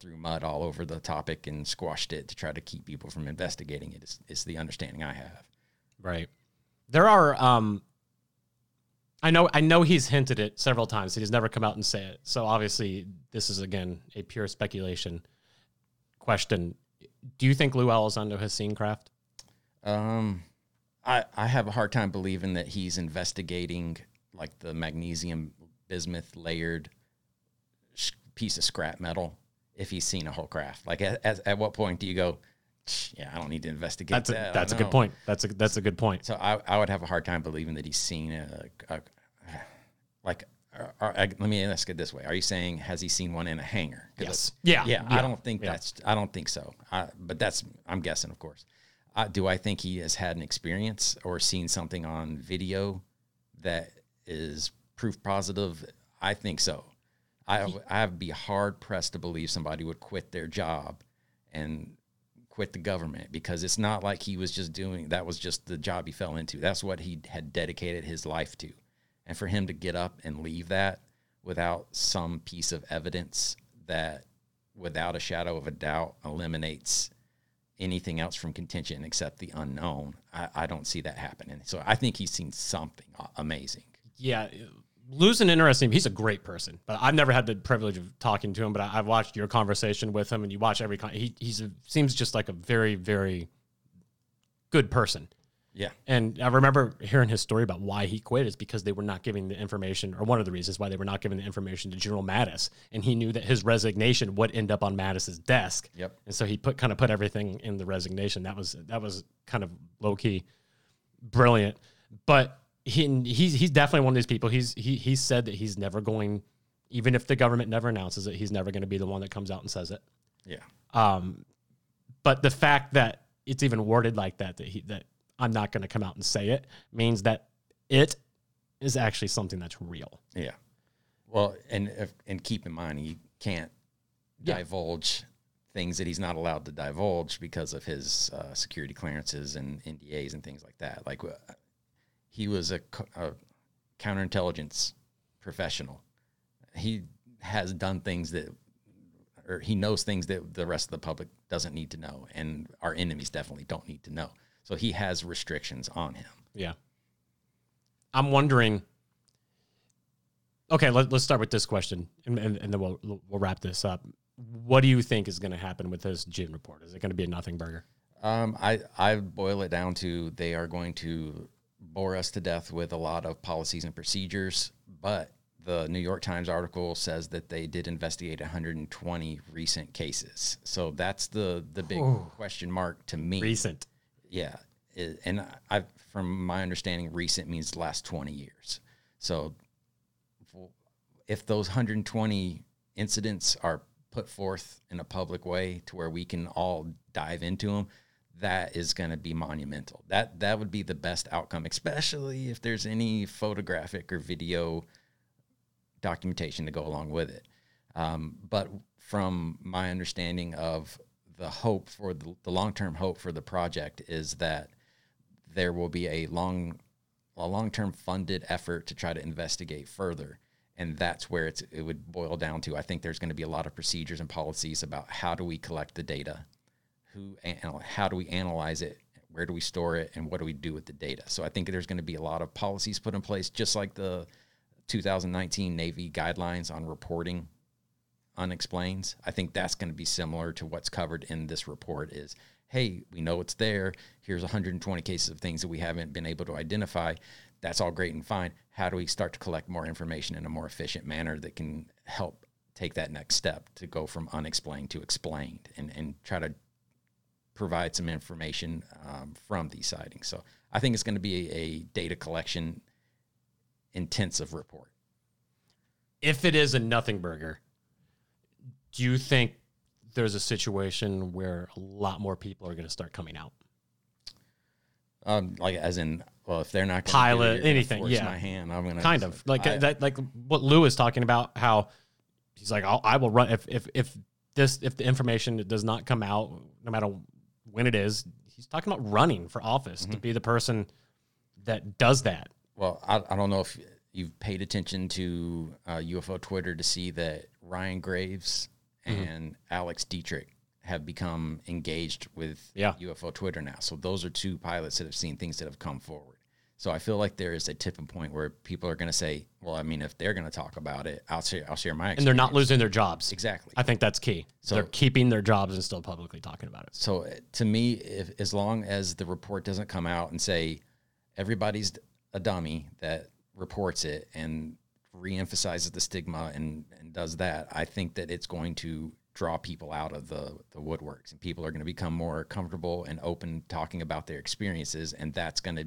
threw mud all over the topic and squashed it to try to keep people from investigating it. it. Is, is the understanding I have. Right. There are um I know I know he's hinted it several times. He's never come out and say it. So obviously this is again a pure speculation question. Do you think Lou Elizondo has seen craft? Um, I I have a hard time believing that he's investigating like the magnesium bismuth layered sh- piece of scrap metal if he's seen a whole craft. Like at, at, at what point do you go? Yeah, I don't need to investigate That's a that. That's a good point. That's a that's a good point. So I, I would have a hard time believing that he's seen a, a like. Are, are- let me ask it this way: Are you saying has he seen one in a hangar? Yes. Yeah. yeah. Yeah. I don't think Yeah. that's. I don't think so. I, but that's. I'm guessing, of course. I, do I think he has had an experience or seen something on video that is proof positive? I think so. I I'd be hard pressed to believe somebody would quit their job and quit the government because it's not like he was just doing that was just the job he fell into. That's what he had dedicated his life to. And for him to get up and leave that without some piece of evidence that without a shadow of a doubt eliminates anything else from contention except the unknown, I, I don't see that happening. So I think he's seen something amazing. Yeah, Lou's an interesting. He's a great person, but I've never had the privilege of talking to him. But I, have watched your conversation with him, and you watch every. Con- he he's a, seems just like a very very good person. Yeah, and I remember hearing his story about why he quit is because they were not giving the information, or one of the reasons why they were not giving the information to General Mattis, and he knew that his resignation would end up on Mattis's desk. Yep. And so he put kind of put everything in the resignation. That was that was kind of low key, brilliant, but he he's he's definitely one of these people. He's he he said that he's never going, even if the government never announces it, he's never going to be the one that comes out and says it. Yeah. Um, but the fact that it's even worded like that that he that I'm not going to come out and say it means that it is actually something that's real. Yeah. Well, and if, and keep in mind he can't yeah. divulge things that he's not allowed to divulge because of his uh, security clearances and NDAs and things like that. Like he was a, a counterintelligence professional. He has done things that, or he knows things that the rest of the public doesn't need to know, and our enemies definitely don't need to know. So he has restrictions on him. Yeah. I'm wondering. Okay, let, us start with this question, and, and, and then we'll we'll wrap this up. What do you think is going to happen with this Ginn report? Is it going to be a nothing burger? Um, I I boil it down to they are going to bore us to death with a lot of policies and procedures, but the New York Times article says that they did investigate 120 recent cases. So that's the the big question mark to me. Recent. Yeah. and I from my understanding recent means last 20 years. So if those 120 incidents are put forth in a public way to where we can all dive into them, that is going to be monumental. That that would be the best outcome, especially if there's any photographic or video documentation to go along with it. Um, but from my understanding of the hope for the, the long term hope for the project is that there will be a long a long term funded effort to try to investigate further. And that's where it's, it would boil down to. I think there's going to be a lot of procedures and policies about how do we collect the data who how do we analyze it? Where do we store it? And what do we do with the data? So i think there's going to be a lot of policies put in place just like the 2019 navy guidelines on reporting unexplains i think that's going to be similar to what's covered in this report is hey we know it's there. Here's 120 cases of things that we haven't been able to identify. That's all great and fine. How do we start to collect more information in a more efficient manner that can help take that next step to go from unexplained to explained and, and try to provide some information um, from these sightings. So I think it's going to be a, a data collection intensive report. If it is a nothing burger, do you think there's a situation where a lot more people are going to start coming out? Um, like as in, well, if they're not pilot it, anything, yeah, my hand, I'm gonna kind of like I, that, like what Lou is talking about. How he's like, I will run if if if this if the information does not come out, no matter when it is, he's talking about running for office mm-hmm. to be the person that does that. Well, I, I don't know if you've paid attention to uh, UFO Twitter to see that Ryan Graves mm-hmm. and Alex Dietrich have become engaged with yeah. UFO Twitter now. So those are two pilots that have seen things that have come forward. So I feel like there is a tipping point where people are going to say, "Well, I mean, if they're going to talk about it, I'll share. I'll share my." Experience. And they're not losing their jobs. Exactly. I think that's key. So they're keeping their jobs and still publicly talking about it. So uh, to me, if as long as the report doesn't come out and say everybody's a dummy that reports it and reemphasizes the stigma and, and does that, I think that it's going to draw people out of the the woodworks and people are going to become more comfortable and open talking about their experiences and that's going to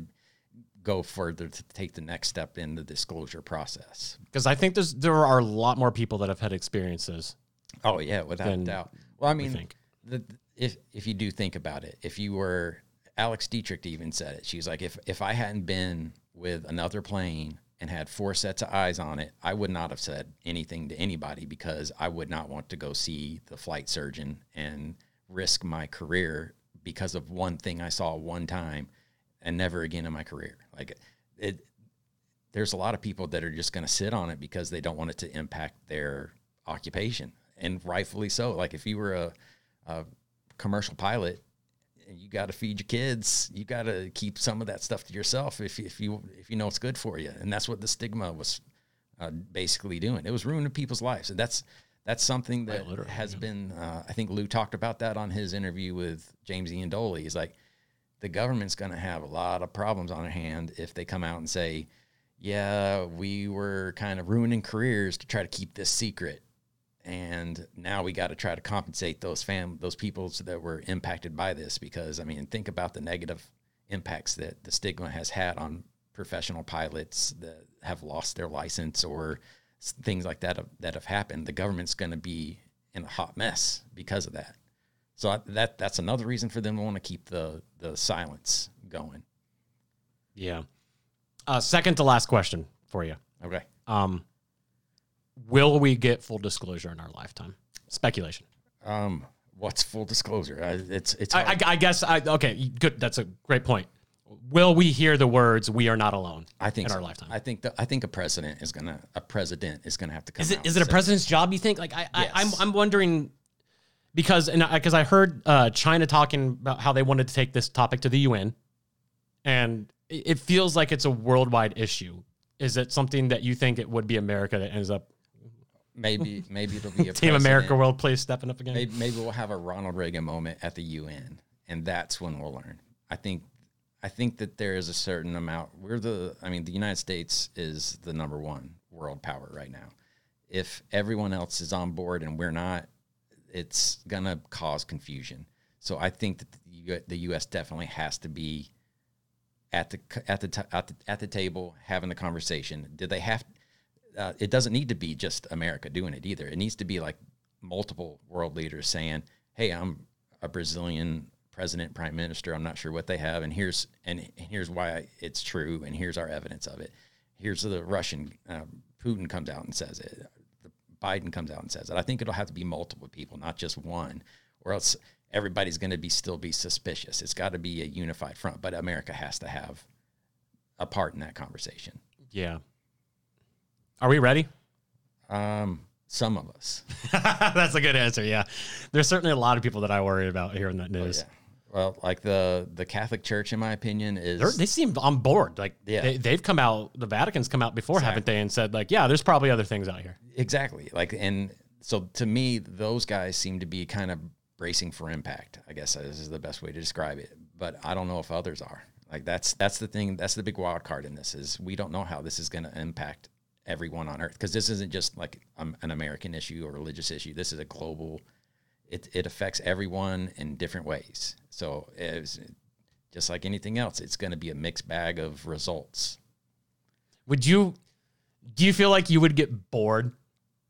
go further to take the next step in the disclosure process. Because I think there's there are a lot more people that have had experiences. Oh yeah, without doubt. Well, I mean, the, if if you do think about it, if you were Alex Dietrich even said it. She's like, if if I hadn't been with another plane and had four sets of eyes on it, I would not have said anything to anybody because I would not want to go see the flight surgeon and risk my career because of one thing I saw one time and never again in my career. Like it there's a lot of people that are just going to sit on it because they don't want it to impact their occupation and rightfully so. Like if you were a, a commercial pilot you got to feed your kids. You got to keep some of that stuff to yourself if, if you if you know it's good for you. And that's what the stigma was uh, basically doing. It was ruining people's lives, and that's that's something that has been. Uh, I think Lou talked about that on his interview with James Iandoli. He's like, the government's going to have a lot of problems on their hand if they come out and say, "Yeah, we were kind of ruining careers to try to keep this secret." and now we got to try to compensate those fam those people that were impacted by this because I mean think about the negative impacts that the stigma has had on professional pilots that have lost their license or things like that that have happened the government's going to be in a hot mess because of that so that that's another reason for them to want to keep the the silence going yeah uh, second to last question for you okay um will we get full disclosure in our lifetime? Speculation. Um, what's full disclosure? I, it's it's. I, I, I, guess. I, okay, good. That's a great point. Will we hear the words "We are not alone"? I think in so. our lifetime. I think that I think a president is gonna a president is gonna have to come. Is it is it a president's job? You think? Like I, yes. I I'm I'm wondering because and because I heard uh, China talking about how they wanted to take this topic to the UN, and it feels like it's a worldwide issue. Is it something that you think it would be America that ends up maybe maybe it'll be a Team America World Police stepping up again. Maybe, maybe we'll have a Ronald Reagan moment at the UN, and that's when we'll learn. I think I think that there is a certain amount. We're the I mean the United States is the number one world power right now. If everyone else is on board and we're not, it's gonna cause confusion. So I think that the, U.S. definitely has to be at the at the at the at the table having the conversation. Did they have uh, it doesn't need to be just America doing it either. It needs to be like multiple world leaders saying, "Hey, I'm a Brazilian president, prime minister. I'm not sure what they have, and here's and here's why it's true, and here's our evidence of it. Here's the Russian uh, Putin comes out and says it. Biden comes out and says it. I think it'll have to be multiple people, not just one, or else everybody's going to be still be suspicious. It's got to be a unified front, but America has to have a part in that conversation. Yeah, are we ready? Um, some of us. That's a good answer. Yeah, there's certainly a lot of people that I worry about hearing that news. Oh, yeah. Well, like the the Catholic Church, in my opinion, is They're, they seem on board. Like yeah. they, have come out, the Vatican's come out before, exactly. haven't they, and said like, yeah, there's probably other things out here. Exactly. Like, and so to me, those guys seem to be kind of bracing for impact. I guess this is the best way to describe it. But I don't know if others are. Like that's that's the thing. That's the big wild card in this is we don't know how this is going to impact everyone on earth because this isn't just like um, an American issue or religious issue. This is a global. It it affects everyone in different ways. So it's just like anything else, it's going to be a mixed bag of results. Would you? Do you feel like you would get bored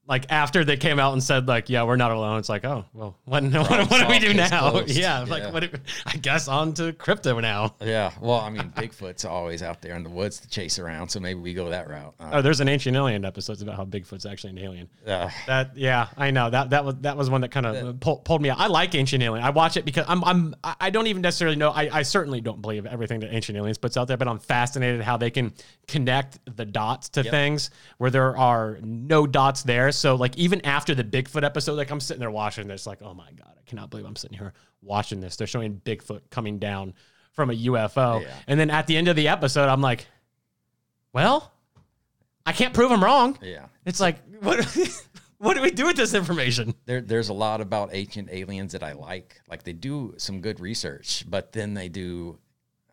like after they came out and said like yeah we're not alone it's like oh well what, what, what do we do now? yeah, yeah, like what i guess on to crypto now. Yeah well i mean bigfoot's always out there in the woods to chase around so maybe we go that route. Uh, oh there's an ancient alien episode about how bigfoot's actually an alien. Yeah. That yeah i know. That that was that was one that kind of pulled, pulled me out. I like ancient alien. I watch it because i'm i'm i don't even necessarily know i, I certainly don't believe everything that ancient aliens puts out there but i'm fascinated how they can connect the dots to yep. things where there are no dots there so like even after the Bigfoot episode, like I'm sitting there watching this, like, oh my God, I cannot believe I'm sitting here watching this. They're showing Bigfoot coming down from a UFO. Yeah. And then at the end of the episode, I'm like, well, I can't prove I'm wrong. Yeah. It's like, what what do we do with this information? There, there's a lot about ancient aliens that I like. Like they do some good research, but then they do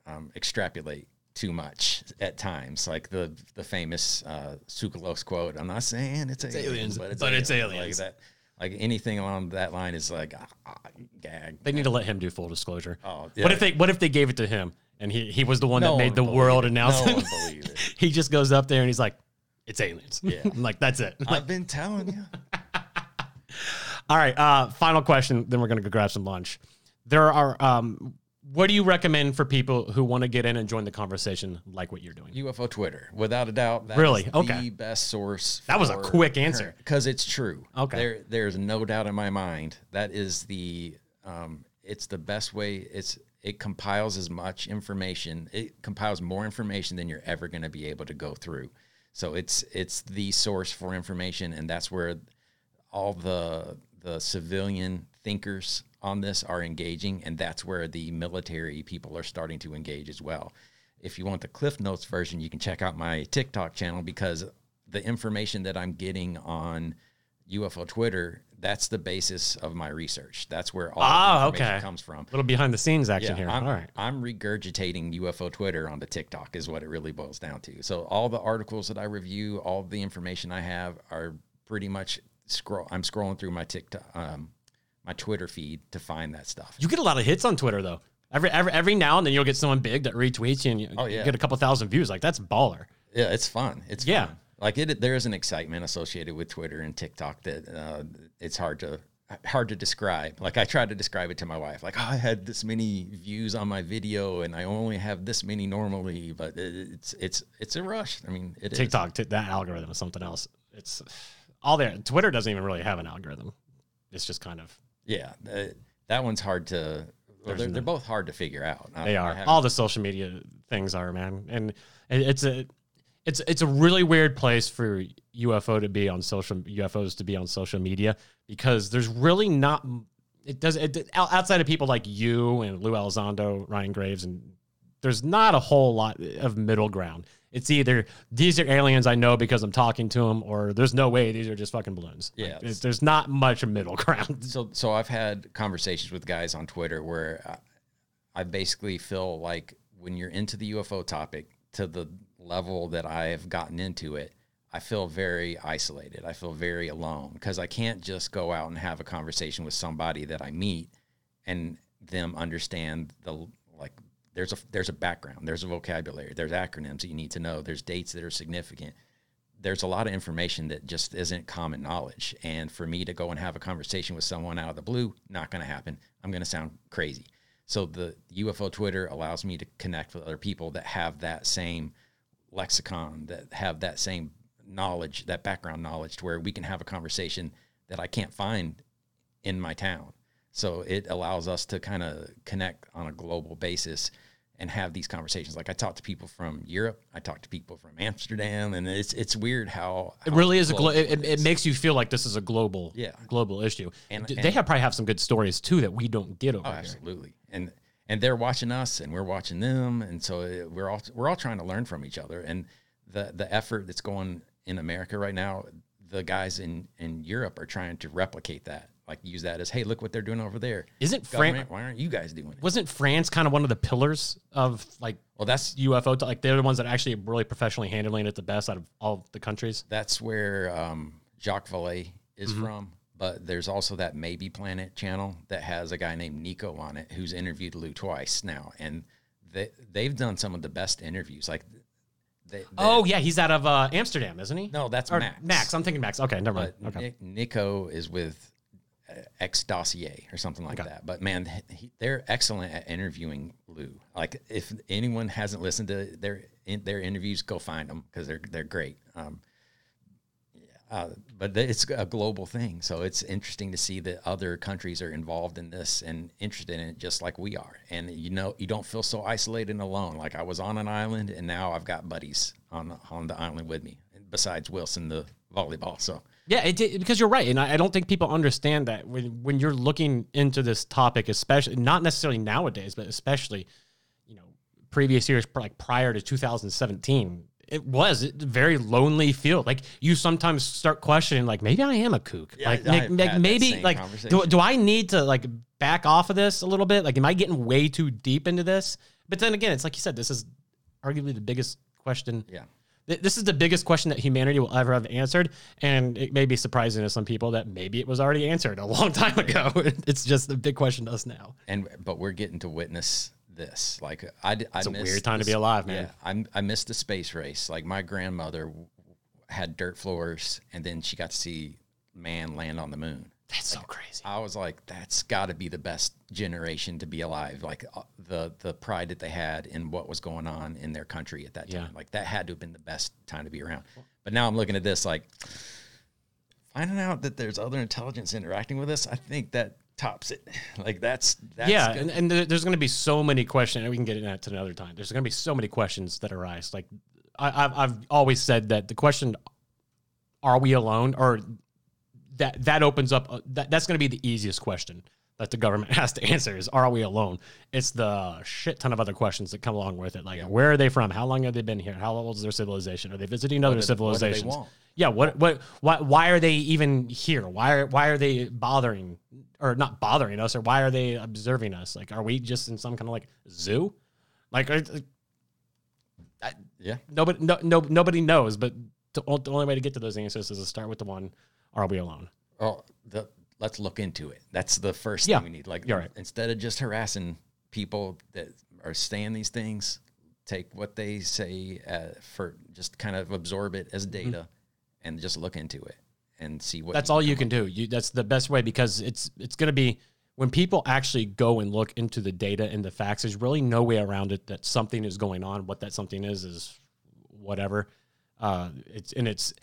um, extrapolate too much at times, like the the famous uh, Tsoukalos quote. I'm not saying it's, it's aliens, aliens, but it's but aliens. It's aliens. Like that, like anything along that line is like ah, ah, gag. They need to let him do full disclosure. Oh, yeah. what if they what if they gave it to him and he he was the one no that made the world announcement? No he just goes up there and he's like, "It's aliens." Yeah, I'm like that's it. I've been telling you. All right, uh, final question. Then we're gonna go grab some lunch. There are um, what do you recommend for people who want to get in and join the conversation like what you're doing? UFO Twitter, without a doubt. Really? Okay. The best source. That was a quick answer. because it's true. Okay. There, there's no doubt in my mind that is the. Um, it's the best way. It's it compiles as much information. It compiles more information than you're ever going to be able to go through. So it's it's the source for information, and that's where all the the civilian thinkers on this are engaging, and that's where the military people are starting to engage as well. If you want the Cliff Notes version, you can check out my TikTok channel because the information that I'm getting on UFO Twitter, that's the basis of my research. That's where all Ah, the information okay. comes from. A little behind the scenes action here. I'm, All right. I'm regurgitating UFO Twitter onto TikTok is what it really boils down to. So all the articles that I review, all the information I have are pretty much scroll. I'm scrolling through my TikTok, um, my Twitter feed to find that stuff. You get a lot of hits on Twitter though. Every every every now and then you'll get someone big that retweets you and you, Oh, you get a couple thousand views. Like that's baller. Yeah, it's fun. It's Yeah. fun. Like it, there is an excitement associated with Twitter and TikTok that uh, it's hard to hard to describe. Like I tried to describe it to my wife. Like oh, I had this many views on my video, and I only have this many normally. But it's it's it's a rush. I mean, it is. TikTok, t- that algorithm is something else. It's all there. Twitter doesn't even really have an algorithm. It's just kind of Yeah, uh, that one's hard to. Well, they're, they're both hard to figure out. I- they are. All the social media things are, man. And it's a it's it's a really weird place for UFO to be on social UFOs to be on social media because there's really not it does it outside of people like you and Lou Elizondo, Ryan Graves, and there's not a whole lot of middle ground. It's either these are aliens I know because I'm talking to them, or there's no way these are just fucking balloons. Like, Yeah, it's- there's not much middle ground. so so I've had conversations with guys on Twitter where I, I basically feel like when you're into the UFO topic to the level that I have gotten into it, I feel very isolated. I feel very alone because I can't just go out and have a conversation with somebody that I meet and them understand the like there's a there's a background, there's a vocabulary, there's acronyms that you need to know, there's dates that are significant there's a lot of information that just isn't common knowledge. And for me to go and have a conversation with someone out of the blue, not going to happen. I'm going to sound crazy. So the UFO Twitter allows me to connect with other people that have that same lexicon, that have that same knowledge, that background knowledge, to where we can have a conversation that I can't find in my town. So it allows us to kind of connect on a global basis and have these conversations. Like I talk to people from Europe, I talk to people from Amsterdam, and it's it's weird how, It really is a glo- global it, it, it makes you feel like this is a global Yeah. global issue. And- and- they have probably have some good stories too that we don't get over Oh, here. absolutely. And and they're watching us, and we're watching them, and so uh, we're all we're all trying to learn from each other. And the the effort that's going in America right now, the guys in in Europe are trying to replicate that. Like use that as, hey, look what they're doing over there. Isn't France? Why aren't you guys doing it? Wasn't France kind of one of the pillars of like Well, that's UFO? t- like they're the ones that actually really professionally handling it the best out of all the countries. that's where um, Jacques Vallée is Mm-hmm. from. But there's also that Maybe Planet channel that has a guy named Nico on it who's interviewed Lou twice now, and they they've done some of the best interviews. Like, they, they- Oh yeah, he's out of uh, Amsterdam, isn't he? no, that's or Max. Max. I'm thinking Max. Okay, never mind. Okay. Nico is with uh, X Dossier or something like that. But man, he, they're excellent at interviewing Lou. Like if anyone hasn't listened to their in, their interviews, go find them because they're they're great. Um, uh, but it's a global thing, so it's interesting to see that other countries are involved in this and interested in it just like we are. And you know, you don't feel so isolated and alone. Like I was on an island, and now I've got buddies on on the island with me, besides Wilson the volleyball. So Yeah, it, because you're right, and I, I don't think people understand that when when you're looking into this topic, especially not necessarily nowadays, but especially you know previous years, like prior to 2017, it was a very lonely field. Like you sometimes start questioning, like maybe I am a kook. Yeah, like, like, like, maybe like do, do I need to like back off of this a little bit? Like, am I getting way too deep into this? But then again, it's like you said, this is arguably the biggest question yeah. Th- This is the biggest question that humanity will ever have answered, and it may be surprising to some people that maybe it was already answered a long time ago. It's just a big question to us now. and but we're getting to witness this. Like I, I It's a weird time to be alive, man. Yeah, I'm, I missed the space race. Like my grandmother had dirt floors, and then she got to see man land on the moon. That's so crazy. I was like, that's got to be the best generation to be alive. Like uh, the the pride that they had in what was going on in their country at that time. Yeah. Like that had to have been the best time to be around. But now I'm looking at this like finding out that there's other intelligence interacting with us. I think that tops it. Like that's that's yeah, good. and, and there's going to be so many questions. and We can get into that another time. There's going to be so many questions that arise. Like I, I've, I've always said that the question, "Are we alone?" or that that opens up. uh, That that's going to be the easiest question that the government has to answer is, "Are we alone?" It's the shit ton of other questions that come along with it. Like, where are they from? How long have they been here? How old is their civilization? Are they visiting other do- what do they civilizations? want? Yeah, what what why why are they even here? Why are why are they bothering or not bothering us or why are they observing us? Like are we just in some kind of like zoo? Like are, yeah. nobody no, no nobody knows, but the, the only way to get to those answers is to start with the one are we alone? Oh, the, let's look into it. That's the first Yeah, thing we need. Like, right. instead of just harassing people that are saying these things, take what they say uh, for just kind of absorb it as data, and just look into it and see what. Mm-hmm. That's all you can do. You that's the best way because it's it's going to be when people actually go and look into the data and the facts. There's really no way around it that something is going on. What that something is is whatever. Uh, it's and it's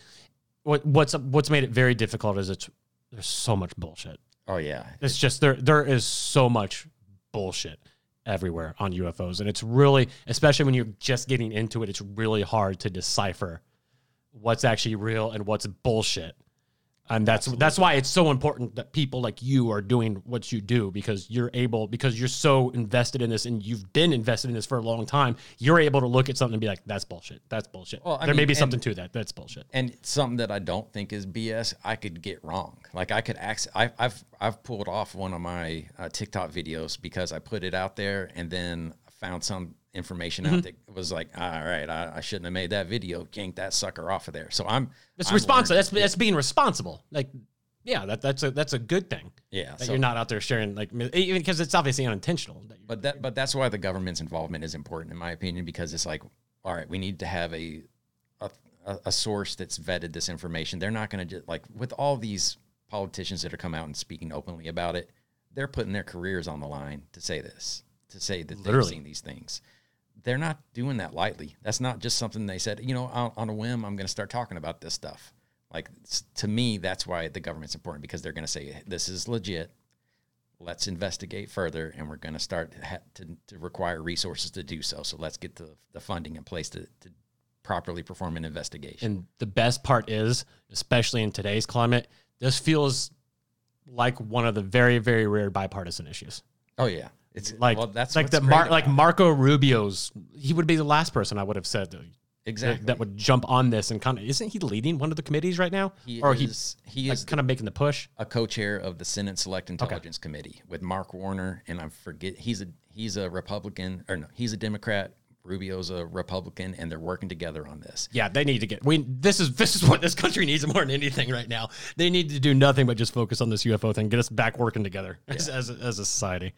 what what's what's made it very difficult is it's there's so much bullshit. Oh yeah, It's just there there is so much bullshit everywhere on UFOs and it's really especially when you're just getting into it it's really hard to decipher what's actually real and what's bullshit. And that's that's why it's so important that people like you are doing what you do because you're able because you're so invested in this and you've been invested in this for a long time. You're able to look at something and be like, "That's bullshit. That's bullshit." Well, there may mean, be and- something to that. That's bullshit. and something that I don't think is BS, I could get wrong. Like I could act. I, I've I've pulled off one of my uh, TikTok videos because I put it out there and then found some information Mm-hmm. out that was like, all right, I, I shouldn't have made that video. Yank that sucker off of there. So I'm It's I'm responsible. That's that's being responsible. Like, yeah, that that's a that's a good thing. Yeah, that so- you're not out there sharing like even because it's obviously unintentional. That But that but that's why the government's involvement is important in my opinion because it's like all right, we need to have a a, a- a source that's vetted this information. They're not going to just like with all these politicians that are come out and speaking openly about it, they're putting their careers on the line to say this, to say that Literally. they've seen these things. They're not doing that lightly. That's not just something they said, you know, on, on a whim, I'm going to start talking about this stuff. Like to me, that's why the government's important because they're going to say this is legit let's investigate further and we're going to start to, to require resources to do so so let's get the, the funding in place to, to properly perform an investigation and the best part is, especially in today's climate, this feels like one of the very very rare bipartisan issues. oh yeah it's Like well, that's like the Mar- like. Marco Rubio's. He would be the last person I would have said that, exactly that would jump on this and kind of. Isn't he leading one of the committees right now, he or is he he is like kind of making the push? a co-chair of the Senate Select Intelligence Committee with Mark Warner and I forget he's a he's a Republican or no he's a Democrat Rubio's a Republican and they're working together on this Yeah, they need to get. We this is this is what this country needs more than anything right now. They need to do nothing but just focus on this UFO thing, get us back working together as, as, a, as a society.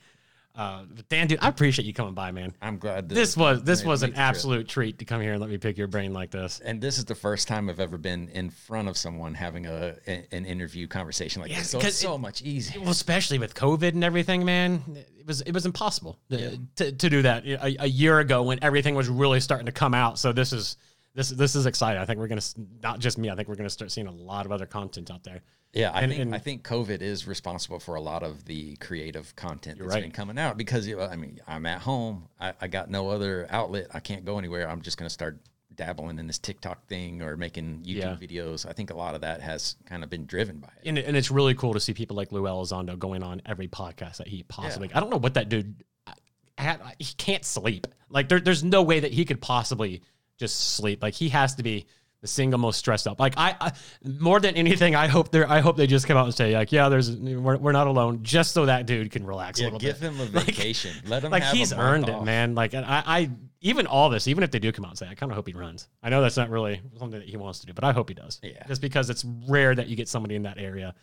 Uh, but Dan, dude, I appreciate you coming by, man. I'm glad This was this was an absolute treat to come here and let me pick your brain like this. and this is the first time I've ever been in front of someone having a, an interview conversation like Yeah, this. So it's so it- much easier. Well, especially with COVID and everything, man, it was it was impossible to, to, to do that a, a year ago when everything was really starting to come out. So this is this this is exciting. I think we're gonna not just me. I think we're gonna start seeing a lot of other content out there. Yeah, I And- think and- I think COVID is responsible for a lot of the creative content that's right. been coming out because I mean I'm at home. I, I got no other outlet. I can't go anywhere. I'm just gonna start dabbling in this TikTok thing or making YouTube Yeah. videos. I think a lot of that has kind of been driven by it. and, and it's really cool to see people like Lou Elizondo going on every podcast that he possibly. I don't know what that dude. I, I- he can't sleep. Like there, there's no way that he could possibly just sleep. Like he has to be the single most stressed out. Like I, I more than anything, I hope they I hope they just come out and say like, yeah, there's we're, we're not alone, just so that dude can relax a little give bit. Give him a Like- vacation. Let him like have a he's earned off. it, man. Like I, I even all this, even if they do come out and say, I kind of hope he runs. I know that's not really something that he wants to do, but I hope he does. Yeah. Just because it's rare that you get somebody in that area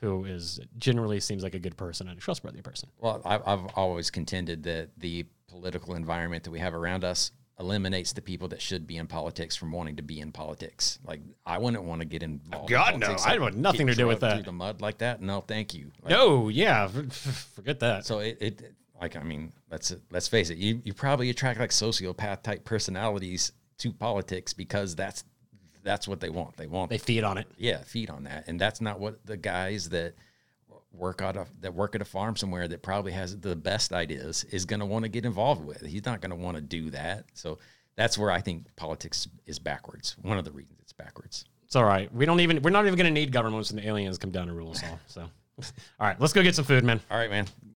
who is generally seems like a good person and a trustworthy person. Well, I've, I've always contended that the political environment that we have around us eliminates the people that should be in politics from wanting to be in politics. Like, I wouldn't want to get involved. in God, no. politics, I want nothing to do with that. Through the mud like that? No, thank you. Like, No, yeah, forget that. So it, it like I mean, let's let's face it, you you probably attract like sociopath type personalities to politics because that's that's what they want. They want They feed on it. yeah, feed on that. And that's not what the guys that work out of that work at a farm somewhere that probably has the best ideas is going to want to get involved with. He's not going to want to do that. So that's where I think politics is backwards. One of the reasons it's backwards. It's all right. We don't even. We're not even going to need governments and aliens come down and rule us all. So, all right, let's go get some food, man. All right, man.